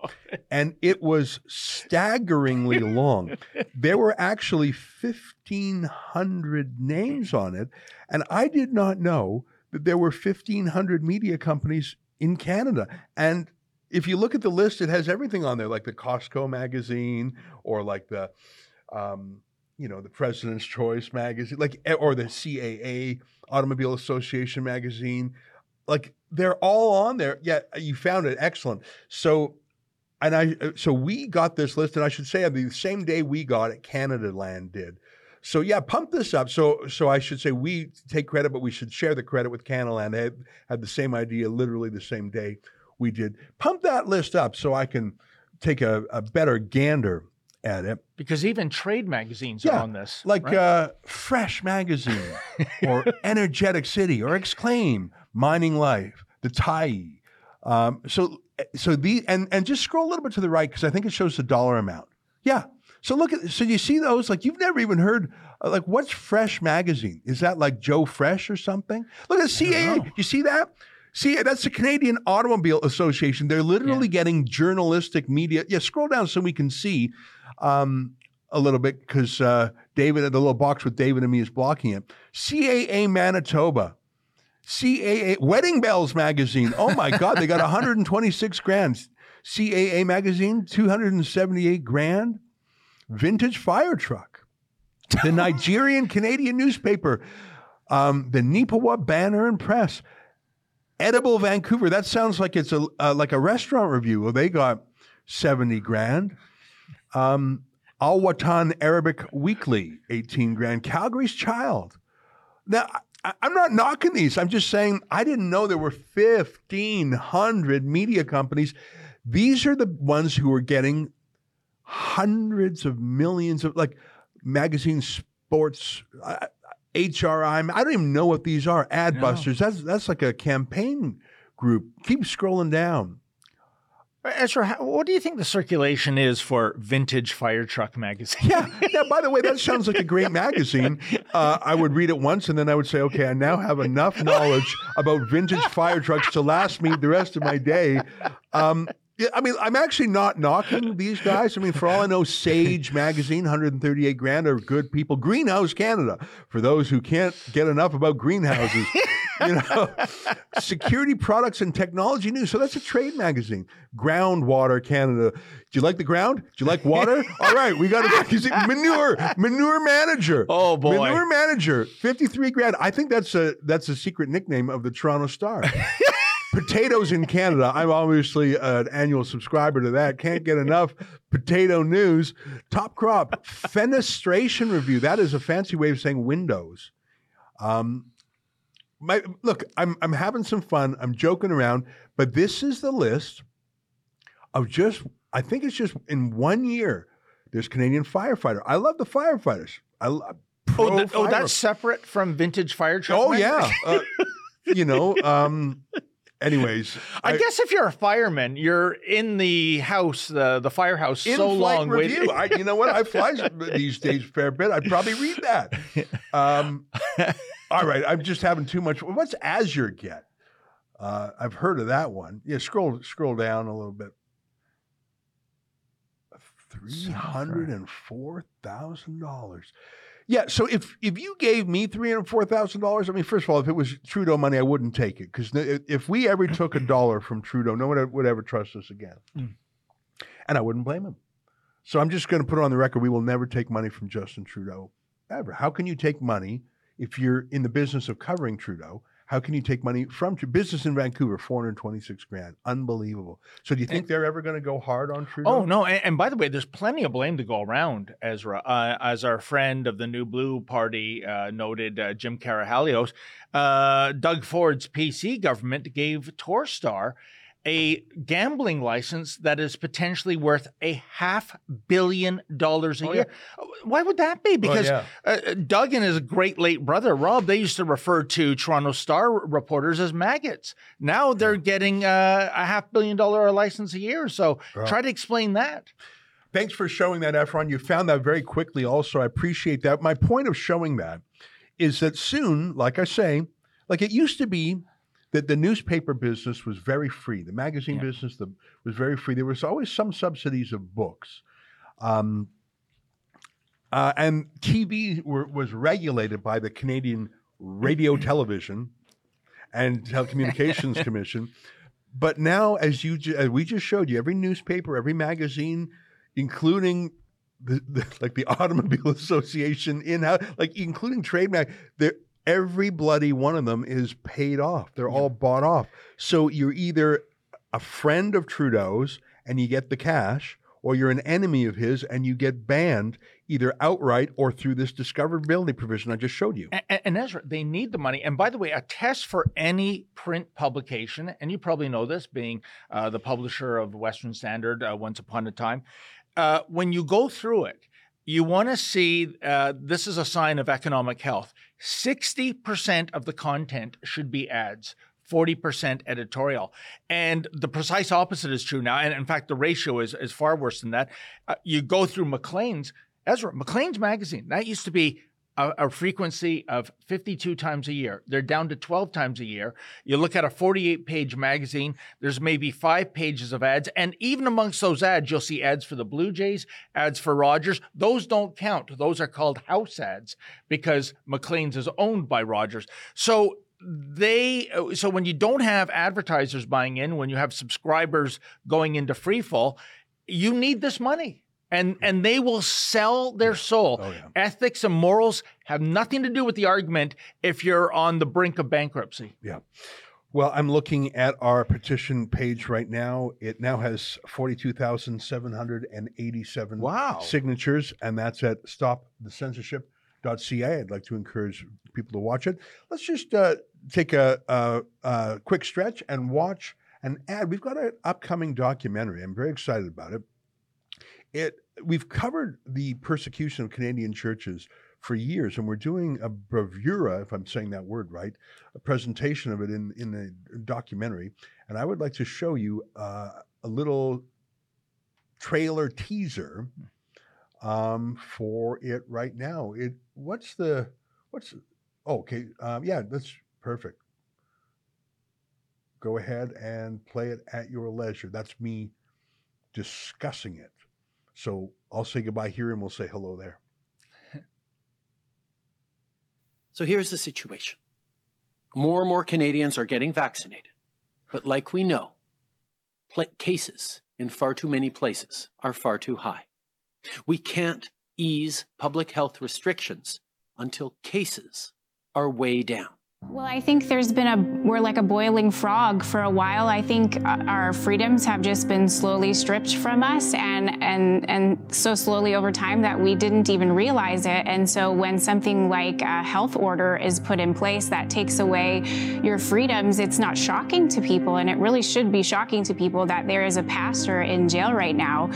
and it was staggeringly long. There were actually 1,500 names on it. And I did not know that there were 1,500 media companies in Canada. And if you look at the list, it has everything on there, like the Costco magazine or like the, um, you know, the President's Choice magazine, like eh, or the CAA Automobile Association magazine. Like they're all on there. Yeah, you found it excellent. So, and I uh, so we got this list, and I should say on the same day we got it, Canadaland did. So yeah, pump this up. So so I should say we take credit, but we should share the credit with Canadaland. They had, had the same idea literally the same day we did. Pump that list up so I can take a, a better gander at it. Because even trade magazines Yeah, are on this. Like right? uh, Fresh Magazine or Energetic City or Exclaim, Mining Life, the Tyee. Um, so so the and and just scroll a little bit to the right because I think it shows the dollar amount. Yeah. So look at so you see those like you've never even heard uh, like what's Fresh Magazine? Is that like Joe Fresh or something? Look at CAA. You see that? See, that's the Canadian Automobile Association. They're literally getting journalistic media. Yeah, scroll down so we can see um, a little bit because uh, David, the little box with David and me is blocking it. CAA Manitoba. CAA Wedding Bells magazine. Oh my God, they got 126 grand. CAA magazine, 278 grand. Vintage fire truck. The Nigerian Canadian newspaper, um, the Neepawa Banner and Press. Edible Vancouver. That sounds like it's a uh, like a restaurant review. Well, they got 70 grand. Um, Al Watan Arabic Weekly, 18 grand. Calgary's Child. Now, I'm not knocking these. I'm just saying I didn't know there were 1,500 media companies. These are the ones who are getting hundreds of millions of like magazine sports. Uh, HRI. I don't even know what these are. Adbusters. That's that's like a campaign group. Keep scrolling down. Ezra, how- what do you think the circulation is for Vintage Fire Truck magazine? Yeah, yeah. By the way, that sounds like a great magazine. Uh, I would read it once, and then I would say, "Okay, I now have enough knowledge about vintage fire trucks to last me the rest of my day." Um, yeah, I mean, I'm actually not knocking these guys. I mean, for all I know, Sage Magazine, 138 grand, are good people. Greenhouse Canada, for those who can't get enough about greenhouses. You know, security products and technology news. So that's a trade magazine. Groundwater Canada. Do you like the ground? Do you like water? All right, we got a magazine. Manure, manure manager. Oh, boy. manure manager. Fifty-three grand. I think that's a that's a secret nickname of the Toronto Star. Potatoes in Canada. I'm obviously an annual subscriber to that. Can't get enough potato news. Top crop fenestration review. That is a fancy way of saying windows. Um, my look, I'm I'm having some fun. I'm joking around, but this is the list of just. I think it's just in one year. There's Canadian firefighter. I love the firefighters. I love. Oh, th- oh, that's separate from Vintage Fire Truck. Oh yeah. Uh, you know. Um, anyways, I, guess if you're a fireman, you're in the house, the the firehouse, so long review. waiting. I, you know what? I fly these days a fair bit. I'd probably read that. Um, All right, I'm just having too much. What's Azure get? Uh, I've heard of that one. Yeah, scroll scroll down a little bit. Three hundred and four thousand dollars. Yeah, so if if you gave me three hundred four thousand dollars, I mean, first of all, if it was Trudeau money, I wouldn't take it because if we ever took a dollar from Trudeau, no one would ever trust us again, mm. and I wouldn't blame him. So I'm just going to put it on the record: we will never take money from Justin Trudeau ever. How can you take money if you're in the business of covering Trudeau? How can you take money from business in Vancouver? Four hundred twenty-six grand, unbelievable. So, do you think and, they're ever going to go hard on Trudeau? Oh no! And, and, by the way, there's plenty of blame to go around, Ezra. Uh, as our friend of the New Blue Party uh, noted, uh, Jim Karahalios, uh, Doug Ford's PC government gave Torstar a gambling license that is potentially worth a half billion dollars a oh, year. Yeah. Why would that be? Because oh, yeah. uh, Doug and his great late brother Rob, they used to refer to Toronto Star reporters as maggots. Now they're yeah. getting uh, a half billion dollar license a year. So try to explain that. Thanks for showing that, Efron. You found that very quickly. Also, I appreciate that. My point of showing that is that soon, like I say, like it used to be that the newspaper business was very free. The magazine yeah. business the, was very free. There was always some subsidies of books. Um, uh, and TV were, was regulated by the Canadian Radio Television and Telecommunications Commission. But now, as you as we just showed you, every newspaper, every magazine, including the, the, like the Automobile Association in house, like including trade mag, every bloody one of them is paid off. They're all bought off. So you're either a friend of Trudeau's and you get the cash, or you're an enemy of his and you get banned either outright or through this discoverability provision I just showed you. And, and, Ezra, they need the money. And by the way, a test for any print publication, and you probably know this, being uh, the publisher of Western Standard uh, once upon a time, uh, when you go through it, you want to see uh, this is a sign of economic health. 60% of the content should be ads. 40% editorial. And the precise opposite is true now. And in fact, the ratio is, is far worse than that. Uh, you go through Maclean's, Ezra, Maclean's magazine, that used to be a, a, frequency of 52 times a year. They're down to 12 times a year. You look at a 48 page magazine, there's maybe five pages of ads. And even amongst those ads, you'll see ads for the Blue Jays, ads for Rogers. Those don't count. Those are called house ads because Maclean's is owned by Rogers. So they so when you don't have advertisers buying in when you have subscribers going into free fall you need this money and and they will sell their soul. Oh, yeah. Ethics and morals have nothing to do with the argument if you're on the brink of bankruptcy. Yeah. Well, I'm looking at our petition page right now. It now has 42,787 wow. signatures, and that's at stopthecensorship.ca. I'd like to encourage people to watch it. Let's just uh, take a, a, a quick stretch and watch an ad. We've got an upcoming documentary. I'm very excited about it it we've covered the persecution of Canadian churches for years, and we're doing a bravura, if I'm saying that word right, a presentation of it in in the documentary. And I would like to show you uh, a little trailer teaser um, for it right now. It what's the what's oh, okay um, yeah that's perfect. Go ahead and play it at your leisure. That's me discussing it. So I'll say goodbye here and we'll say hello there. so here's the situation more and more Canadians are getting vaccinated. But like we know, cases in far too many places are far too high. We can't ease public health restrictions until cases are way down. Well, I think there's been a, we're like a boiling frog for a while. I think uh, our freedoms have just been slowly stripped from us and, and, and so slowly over time that we didn't even realize it. And so when something like a health order is put in place that takes away your freedoms, it's not shocking to people. And it really should be shocking to people that there is a pastor in jail right now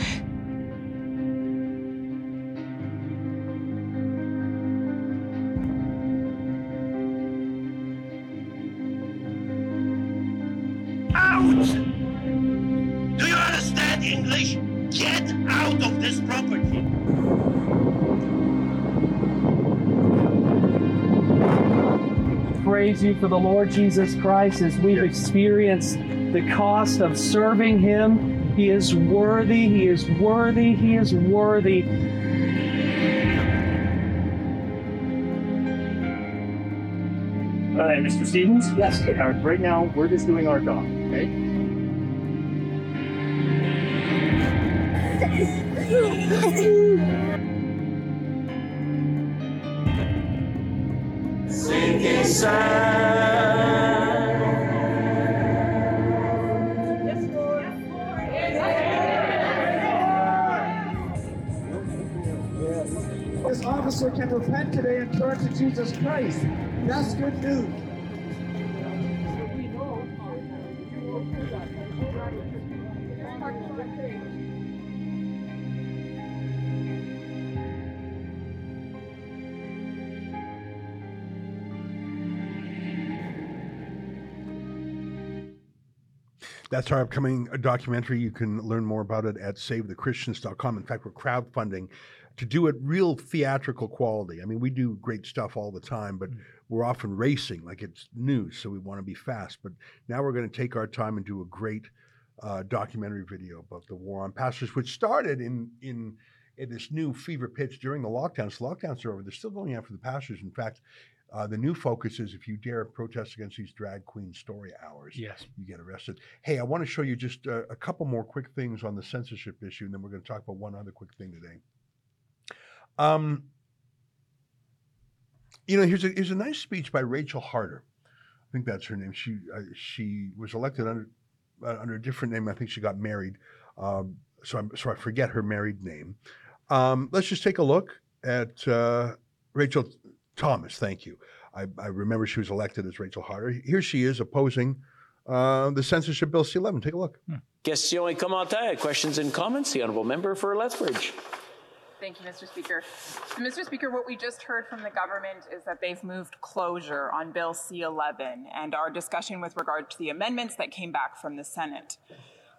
praise you for the Lord Jesus Christ as we've experienced the cost of serving him. He is worthy, he is worthy, he is worthy. All right, Mr. Stevens? Yes. Right now, we're just doing our job, okay? This officer can repent today and turn to Jesus Christ. That's good news. That's our upcoming uh, documentary. You can learn more about it at savethechristians.com. In fact, we're crowdfunding to do it real theatrical quality. I mean, we do great stuff all the time, but we're often racing like it's news, so we want to be fast. But now we're going to take our time and do a great uh, documentary video about the war on pastors, which started in in in this new fever pitch during the lockdowns. The lockdowns are over. They're still going after the pastors. In fact, uh, the new focus is if you dare protest against these drag queen story hours, Yes. you get arrested. Hey, I want to show you just uh, a couple more quick things on the censorship issue, and then we're going to talk about one other quick thing today. Um, you know, here's a here's a nice speech by Rachel Harder. I think that's her name. She uh, she was elected under uh, under a different name. I think she got married. Um, so I'm so I forget her married name. Um, let's just take a look at uh, Rachel Thomas. Thank you. I, I remember she was elected as Rachel Harder. Here she is opposing uh, the censorship bill C11. Take a look. Questions et commentaires, questions and comments. The honourable member for Lethbridge. Thank you, Mr. Speaker. So, Mr. Speaker, what we just heard from the government is that they've moved closure on Bill C 11 and our discussion with regard to the amendments that came back from the Senate.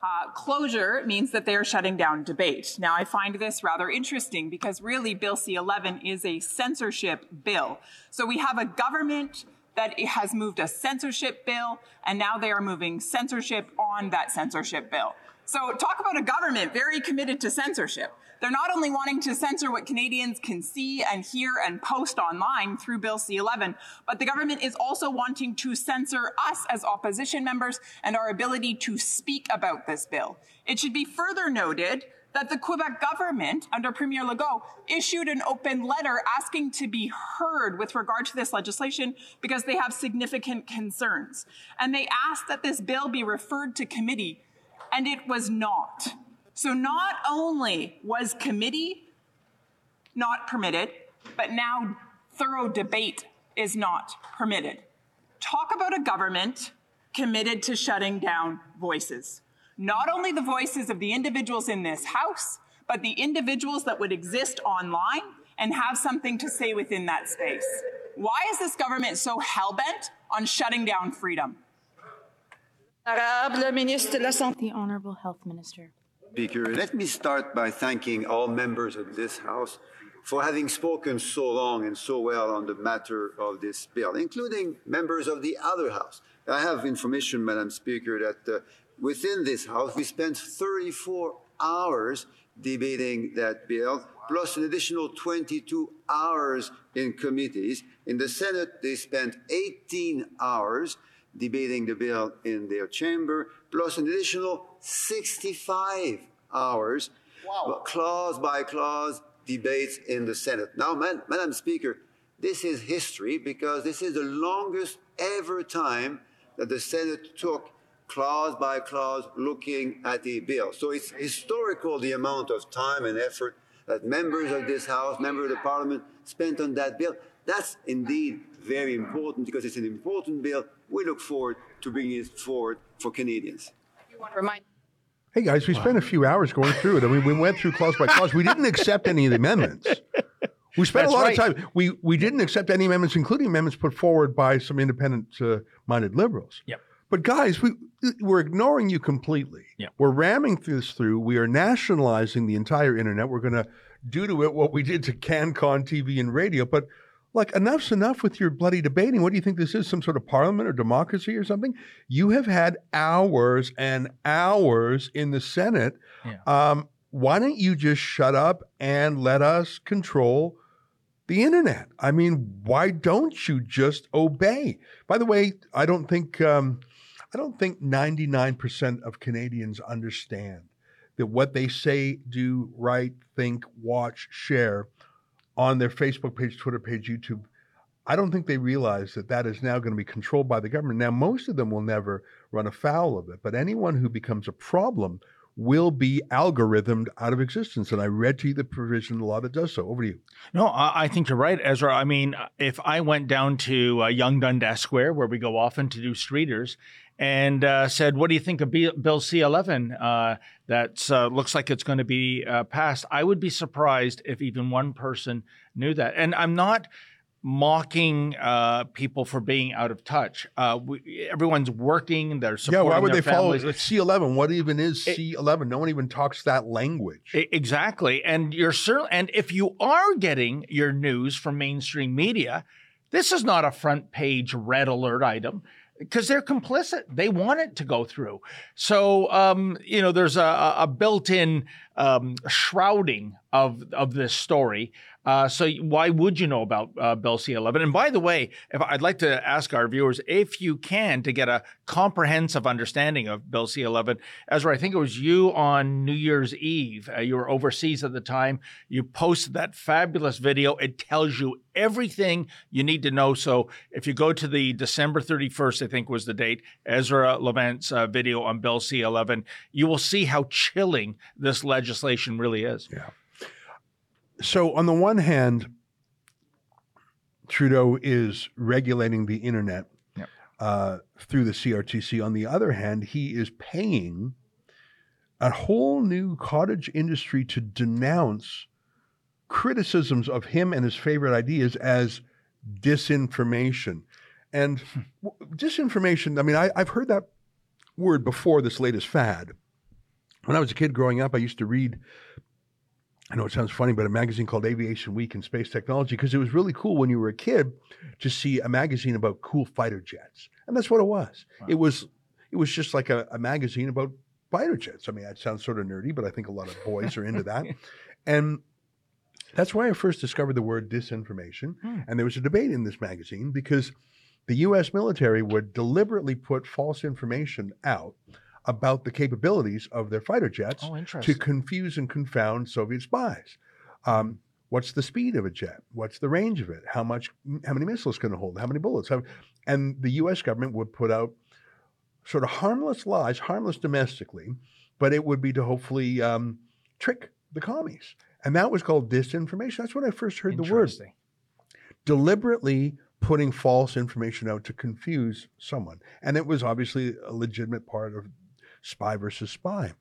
Uh, closure means that they are shutting down debate. Now, I find this rather interesting because really Bill C 11 is a censorship bill. So we have a government that has moved a censorship bill, and now they are moving censorship on that censorship bill. So, talk about a government very committed to censorship. They're not only wanting to censor what Canadians can see and hear and post online through Bill C 11, but the government is also wanting to censor us as opposition members and our ability to speak about this bill. It should be further noted that the Quebec government, under Premier Legault, issued an open letter asking to be heard with regard to this legislation because they have significant concerns. And they asked that this bill be referred to committee, and it was not. So not only was committee not permitted, but now thorough debate is not permitted. Talk about a government committed to shutting down voices. Not only the voices of the individuals in this House, but the individuals that would exist online and have something to say within that space. Why is this government so hell bent on shutting down freedom? The Honorable Health Minister. Speaker, let me start by thanking all members of this House for having spoken so long and so well on the matter of this bill, including members of the other House. I have information, Madam Speaker, that uh, within this House we spent 34 hours debating that bill, plus an additional 22 hours in committees. In the Senate, they spent 18 hours debating the bill in their chamber, plus an additional 65 hours, wow. clause by clause debates in the Senate. Now, man, Madam Speaker, this is history because this is the longest ever time that the Senate took clause by clause looking at the bill. So it's historical the amount of time and effort that members of this House, members of the Parliament spent on that bill. That's indeed very important because it's an important bill. We look forward to bringing it forward for Canadians. Hey guys, we spent a few hours going through it. I mean, we went through clause by clause. We didn't accept any of the amendments. We spent That's a lot right. of time. We we didn't accept any amendments, including amendments put forward by some independent-minded uh, liberals. Yep. But guys, we we're ignoring you completely. Yeah. We're ramming this through. We are nationalizing the entire internet. We're going to do to it what we did to CanCon TV and radio. But like enough's enough with your bloody debating. What do you think this is? Some sort of parliament or democracy or something? You have had hours and hours in the Senate. Yeah. Um, why don't you just shut up and let us control the internet? I mean, why don't you just obey? By the way, I don't think um, I don't think ninety nine percent of Canadians understand that what they say, do, write, think, watch, share on their Facebook page, Twitter page, YouTube, I don't think they realize that that is now going to be controlled by the government. Now, most of them will never run afoul of it, but anyone who becomes a problem will be algorithmed out of existence. And I read to you the provision of the law that does so. Over to you. No, I think you're right, Ezra. I mean, if I went down to uh, Yonge-Dundas Square, where we go often to do streeters, and uh, said, "What do you think of B- Bill C-11? Uh, that uh, looks like it's going to be uh, passed." I would be surprised if even one person knew that. And I'm not mocking uh, people for being out of touch. Uh, we, everyone's working; they're supporting. Yeah, why would their they follow. C11? What even is C11? No one even talks that language. Exactly. And you're certain and if you are getting your news from mainstream media, this is not a front page red alert item because they're complicit. They want it to go through. So um, you know, there's a, a built-in um, shrouding of of this story. Uh, so why would you know about uh, Bill C-11? And by the way, if I'd like to ask our viewers if you can to get a comprehensive understanding of Bill C-11, Ezra, I think it was you on New Year's Eve. Uh, you were overseas at the time. You posted that fabulous video. It tells you everything you need to know. So if you go to the December 31st, I think was the date, Ezra Levant's uh, video on Bill C-11, you will see how chilling this legislation really is. Yeah. So, on the one hand, Trudeau is regulating the internet Yep. uh, through the CRTC. On the other hand, he is paying a whole new cottage industry to denounce criticisms of him and his favorite ideas as disinformation. And disinformation, I mean, I, I've heard that word before this latest fad. When I was a kid growing up, I used to read I know it sounds funny, but a magazine called Aviation Week and Space Technology, because it was really cool when you were a kid to see a magazine about cool fighter jets. And that's what it was. It was it was just like a, a magazine about fighter jets. I mean, that sounds sort of nerdy, but I think a lot of boys are into that. And that's why I first discovered the word disinformation. Hmm. And there was a debate in this magazine because the US military would deliberately put false information out about the capabilities of their fighter jets Oh, to confuse and confound Soviet spies. Um, what's the speed of a jet? What's the range of it? How much? How many missiles can it hold? How many bullets? How, and the U.S. government would put out sort of harmless lies, harmless domestically, but it would be to hopefully um, trick the commies. And that was called disinformation. That's when I first heard the word. Interesting. Deliberately putting false information out to confuse someone. And it was obviously a legitimate part of spy versus spy.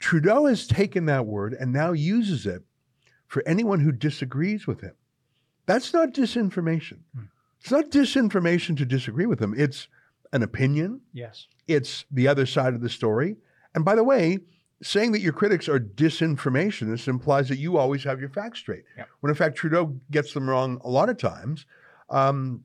Trudeau has taken that word and now uses it for anyone who disagrees with him. That's not disinformation. It's not disinformation to disagree with him. It's an opinion. Yes. It's the other side of the story. And by the way, saying that your critics are disinformationists implies that you always have your facts straight. Yep. When in fact Trudeau gets them wrong a lot of times. Um,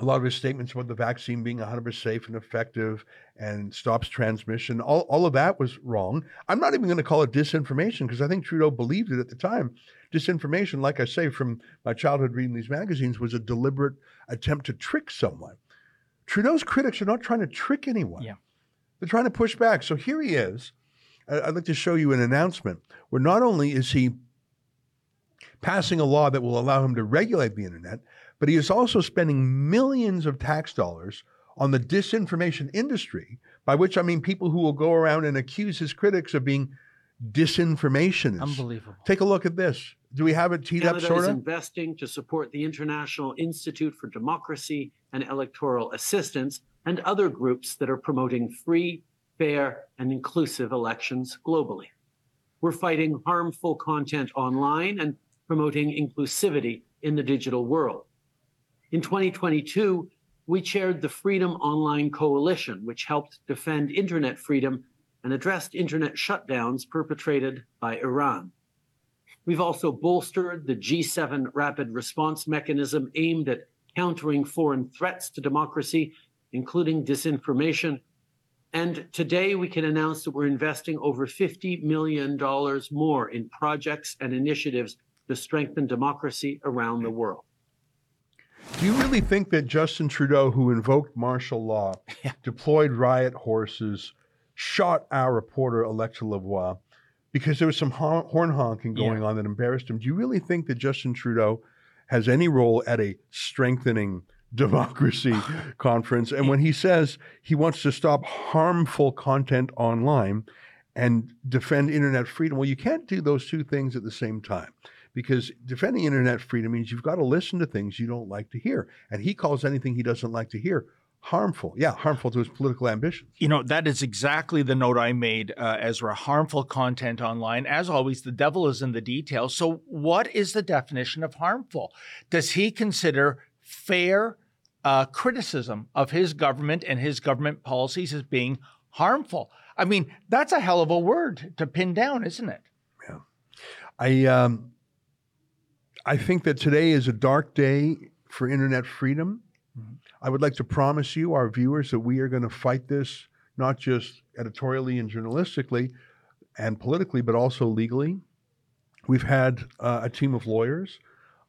a lot of his statements about the vaccine being 100% safe and effective and stops transmission, all, all of that was wrong. I'm not even going to call it disinformation because I think Trudeau believed it at the time. Disinformation, like I say, from my childhood reading these magazines, was a deliberate attempt to trick someone. Trudeau's critics are not trying to trick anyone. Yeah. They're trying to push back. So here he is. I'd like to show you an announcement where not only is he passing a law that will allow him to regulate the internet, but he is also spending millions of tax dollars on the disinformation industry, by which I mean people who will go around and accuse his critics of being disinformationists. Unbelievable. Take a look at this. Do we have it teed Canada up, sort is of? investing to support the International Institute for Democracy and Electoral Assistance and other groups that are promoting free, fair, and inclusive elections globally. We're fighting harmful content online and promoting inclusivity in the digital world. In 2022, we chaired the Freedom Online Coalition, which helped defend internet freedom and addressed internet shutdowns perpetrated by Iran. We've also bolstered the G7 rapid response mechanism aimed at countering foreign threats to democracy, including disinformation. And today we can announce that we're investing over $50 million more in projects and initiatives to strengthen democracy around the world. Do you really think that Justin Trudeau, who invoked martial law, deployed riot horses, shot our reporter Alexa Lavoie because there was some horn honking going yeah. on that embarrassed him? Do you really think that Justin Trudeau has any role at a strengthening democracy conference? And when he says he wants to stop harmful content online and defend internet freedom, well, you can't do those two things at the same time because defending internet freedom means you've got to listen to things you don't like to hear. And he calls anything he doesn't like to hear harmful. Yeah, harmful to his political ambitions. You know, that is exactly the note I made, uh, Ezra. Harmful content online. As always, the devil is in the details. So, what is the definition of harmful? Does he consider fair uh, criticism of his government and his government policies as being harmful? I mean, that's a hell of a word to pin down, isn't it? Yeah. I, um, I think that today is a dark day for internet freedom. Mm-hmm. I would like to promise you, our viewers, that we are going to fight this not just editorially and journalistically and politically, but also legally. We've had uh, a team of lawyers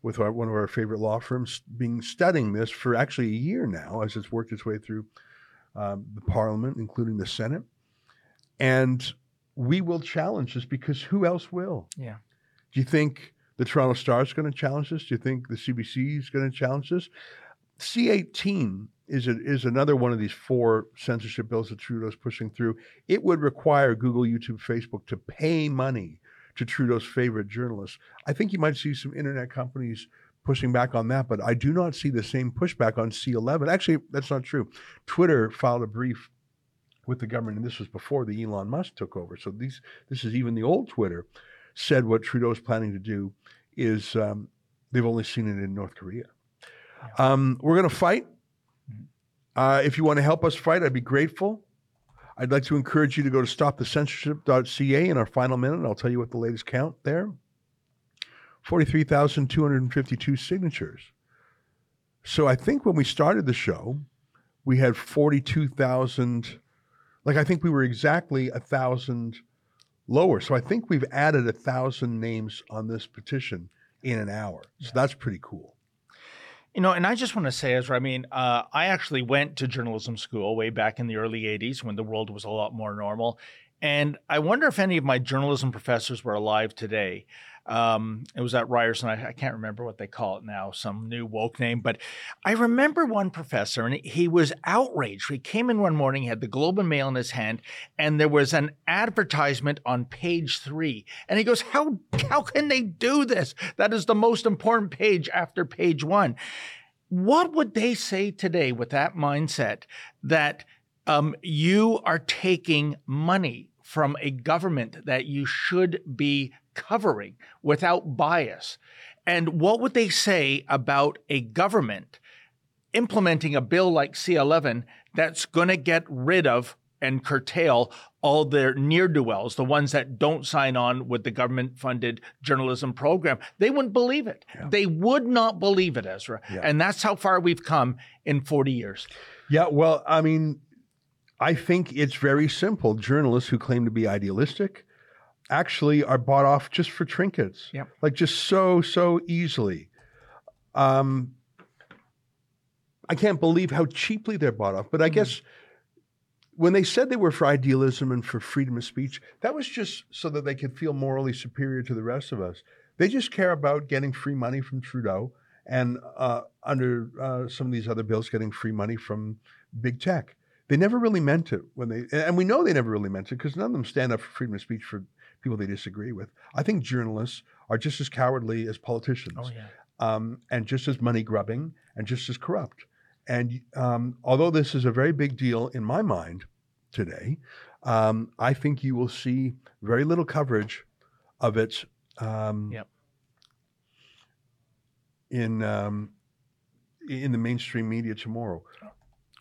with our, one of our favorite law firms being studying this for actually a year now as it's worked its way through um, the parliament, including the Senate. And we will challenge this because who else will? Yeah. Do you think the Toronto Star is going to challenge this? Do you think the CBC is going to challenge this? C18 is a, is another one of these four censorship bills that Trudeau's pushing through. It would require Google, YouTube, Facebook to pay money to Trudeau's favorite journalists. I think you might see some internet companies pushing back on that, but I do not see the same pushback on C11. Actually, that's not true. Twitter filed a brief with the government, and this was before the Elon Musk took over. So these this is even the old Twitter said what Trudeau is planning to do is um, they've only seen it in North Korea. Um, we're going to fight. Mm-hmm. Uh, if you want to help us fight, I'd be grateful. I'd like to encourage you to go to stopthecensorship.ca in our final minute. I'll tell you what the latest count there 43,252 signatures. So I think when we started the show, we had 42,000. Like I think we were exactly a thousand lower. So I think we've added a thousand names on this petition in an hour. So that's pretty cool. You know, and I just want to say, Ezra, I mean, uh, I actually went to journalism school way back in the early 80s when the world was a lot more normal. And I wonder if any of my journalism professors were alive today. Um, it was at Ryerson. I, I, can't remember what they call it now, some new woke name. But I remember one professor, and he was outraged. He came in one morning, he had the Globe and Mail in his hand, and there was an advertisement on page three. And he goes, "How how can they do this? That is the most important page after page one." What would they say today with that mindset that um, you are taking money from a government that you should be covering without bias. And what would they say about a government implementing a bill like C11 that's going to get rid of and curtail all their near do wells, the ones that don't sign on with the government funded journalism program. They wouldn't believe it. Yeah. They would not believe it, Ezra. Yeah. And that's how far we've come in 40 years. Yeah, well, I mean, I think it's very simple. Journalists who claim to be idealistic, actually are bought off just for trinkets. Yep. Like just so, so easily. Um, I can't believe how cheaply they're bought off. But I mm guess when they said they were for idealism and for freedom of speech, that was just so that they could feel morally superior to the rest of us. They just care about getting free money from Trudeau and uh, under uh, some of these other bills, getting free money from big tech. They never really meant it when they, and we know they never really meant it because none of them stand up for freedom of speech for people they disagree with. I think journalists are just as cowardly as politicians, oh, yeah. um, and just as money grubbing and just as corrupt. And um, although this is a very big deal in my mind today, um, I think you will see very little coverage of it. Um, yep. In um, in the mainstream media tomorrow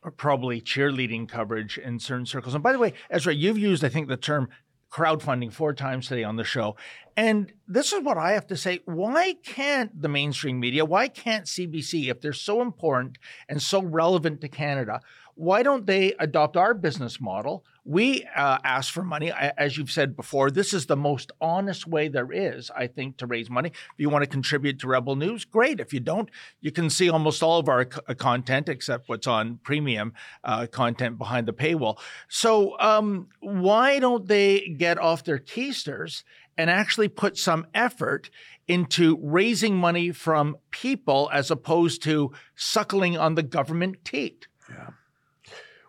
or probably cheerleading coverage in certain circles. And by the way, Ezra, you've used, I think, the term crowdfunding four times today on the show. And this is what I have to say. Why can't the mainstream media, why can't CBC, if they're so important and so relevant to Canada, why don't they adopt our business model? We uh, ask for money. As you've said before, this is the most honest way there is, I think, to raise money. If you want to contribute to Rebel News, great. If you don't, you can see almost all of our c- uh, content except what's on premium uh, content behind the paywall. So, um, why don't they get off their keisters and actually put some effort into raising money from people as opposed to suckling on the government teat? Yeah.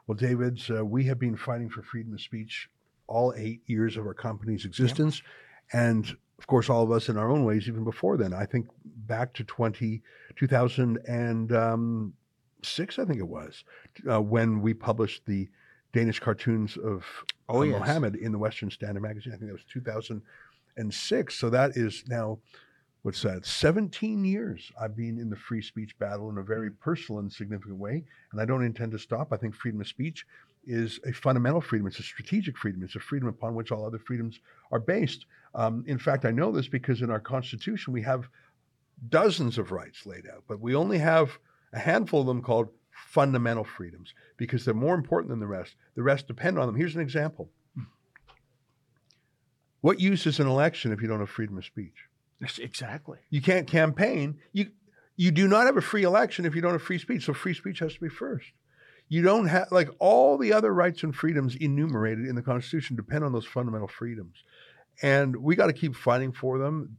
Well, David, uh, we have been fighting for freedom of speech all eight years of our company's existence. Yep. And of course, all of us in our own ways, even before then. I think back to 20, 2006, I think it was, uh, when we published the Danish cartoons of oh, yes. Mohammed in the Western Standard magazine. I think that was 2006. So that is now what's that 17 years i've been in the free speech battle in a very personal and significant way and i don't intend to stop. I think freedom of speech is a fundamental freedom. It's a strategic freedom. It's a freedom upon which all other freedoms are based. Um, in fact i know this because in our constitution we have dozens of rights laid out but we only have a handful of them called fundamental freedoms because they're more important than the rest. The rest depend on them. Here's an example. What use is an election if you don't have freedom of speech Exactly. You can't campaign. You you do not have a free election if you don't have free speech. So free speech has to be first. You don't have like all the other rights and freedoms enumerated in the Constitution depend on those fundamental freedoms. And we got to keep fighting for them.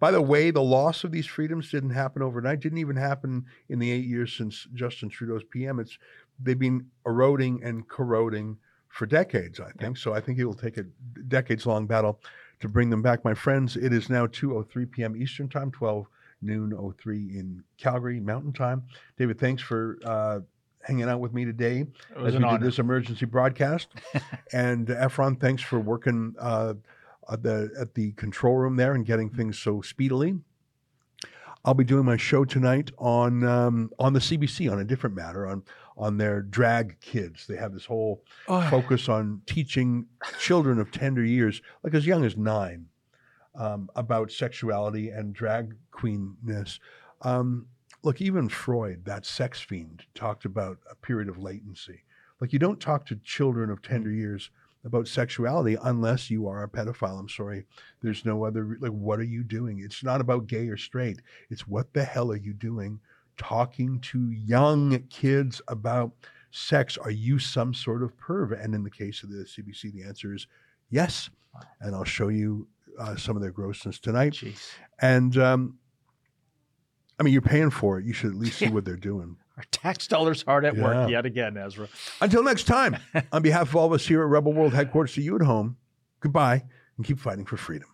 By the way, the loss of these freedoms didn't happen overnight, didn't even happen in the eight years since Justin Trudeau's PM. It's they've been eroding and corroding for decades, I think. So I think it will take a decades long battle to bring them back. My friends, it is now 2.03 p.m. Eastern Time, 12 noon 03 in Calgary Mountain Time. David, thanks for uh, hanging out with me today as we honor. did this emergency broadcast. and Efron, thanks for working uh, at, the, at the control room there and getting things so speedily. I'll be doing my show tonight on um, on the CBC on a different matter on on their drag kids. They have this whole Oh. focus on teaching children of tender years, like as young as nine, um, about sexuality and drag queenness. Um, look, even Freud, that sex fiend, talked about a period of latency. Like you don't talk to children of tender years about sexuality unless you are a pedophile. I'm sorry. There's no other like what are you doing? It's not about gay or straight. It's what the hell are you doing talking to young kids about sex? Are you some sort of perv? And in the case of the CBC, the answer is yes. And I'll show you uh, some of their grossness tonight. And um, I mean, you're paying for it. You should at least see what they're doing. Our tax dollars hard at Yeah. work yet again, Ezra. Until next time, on behalf of all of us here at Rebel World headquarters to you at home, goodbye and keep fighting for freedom.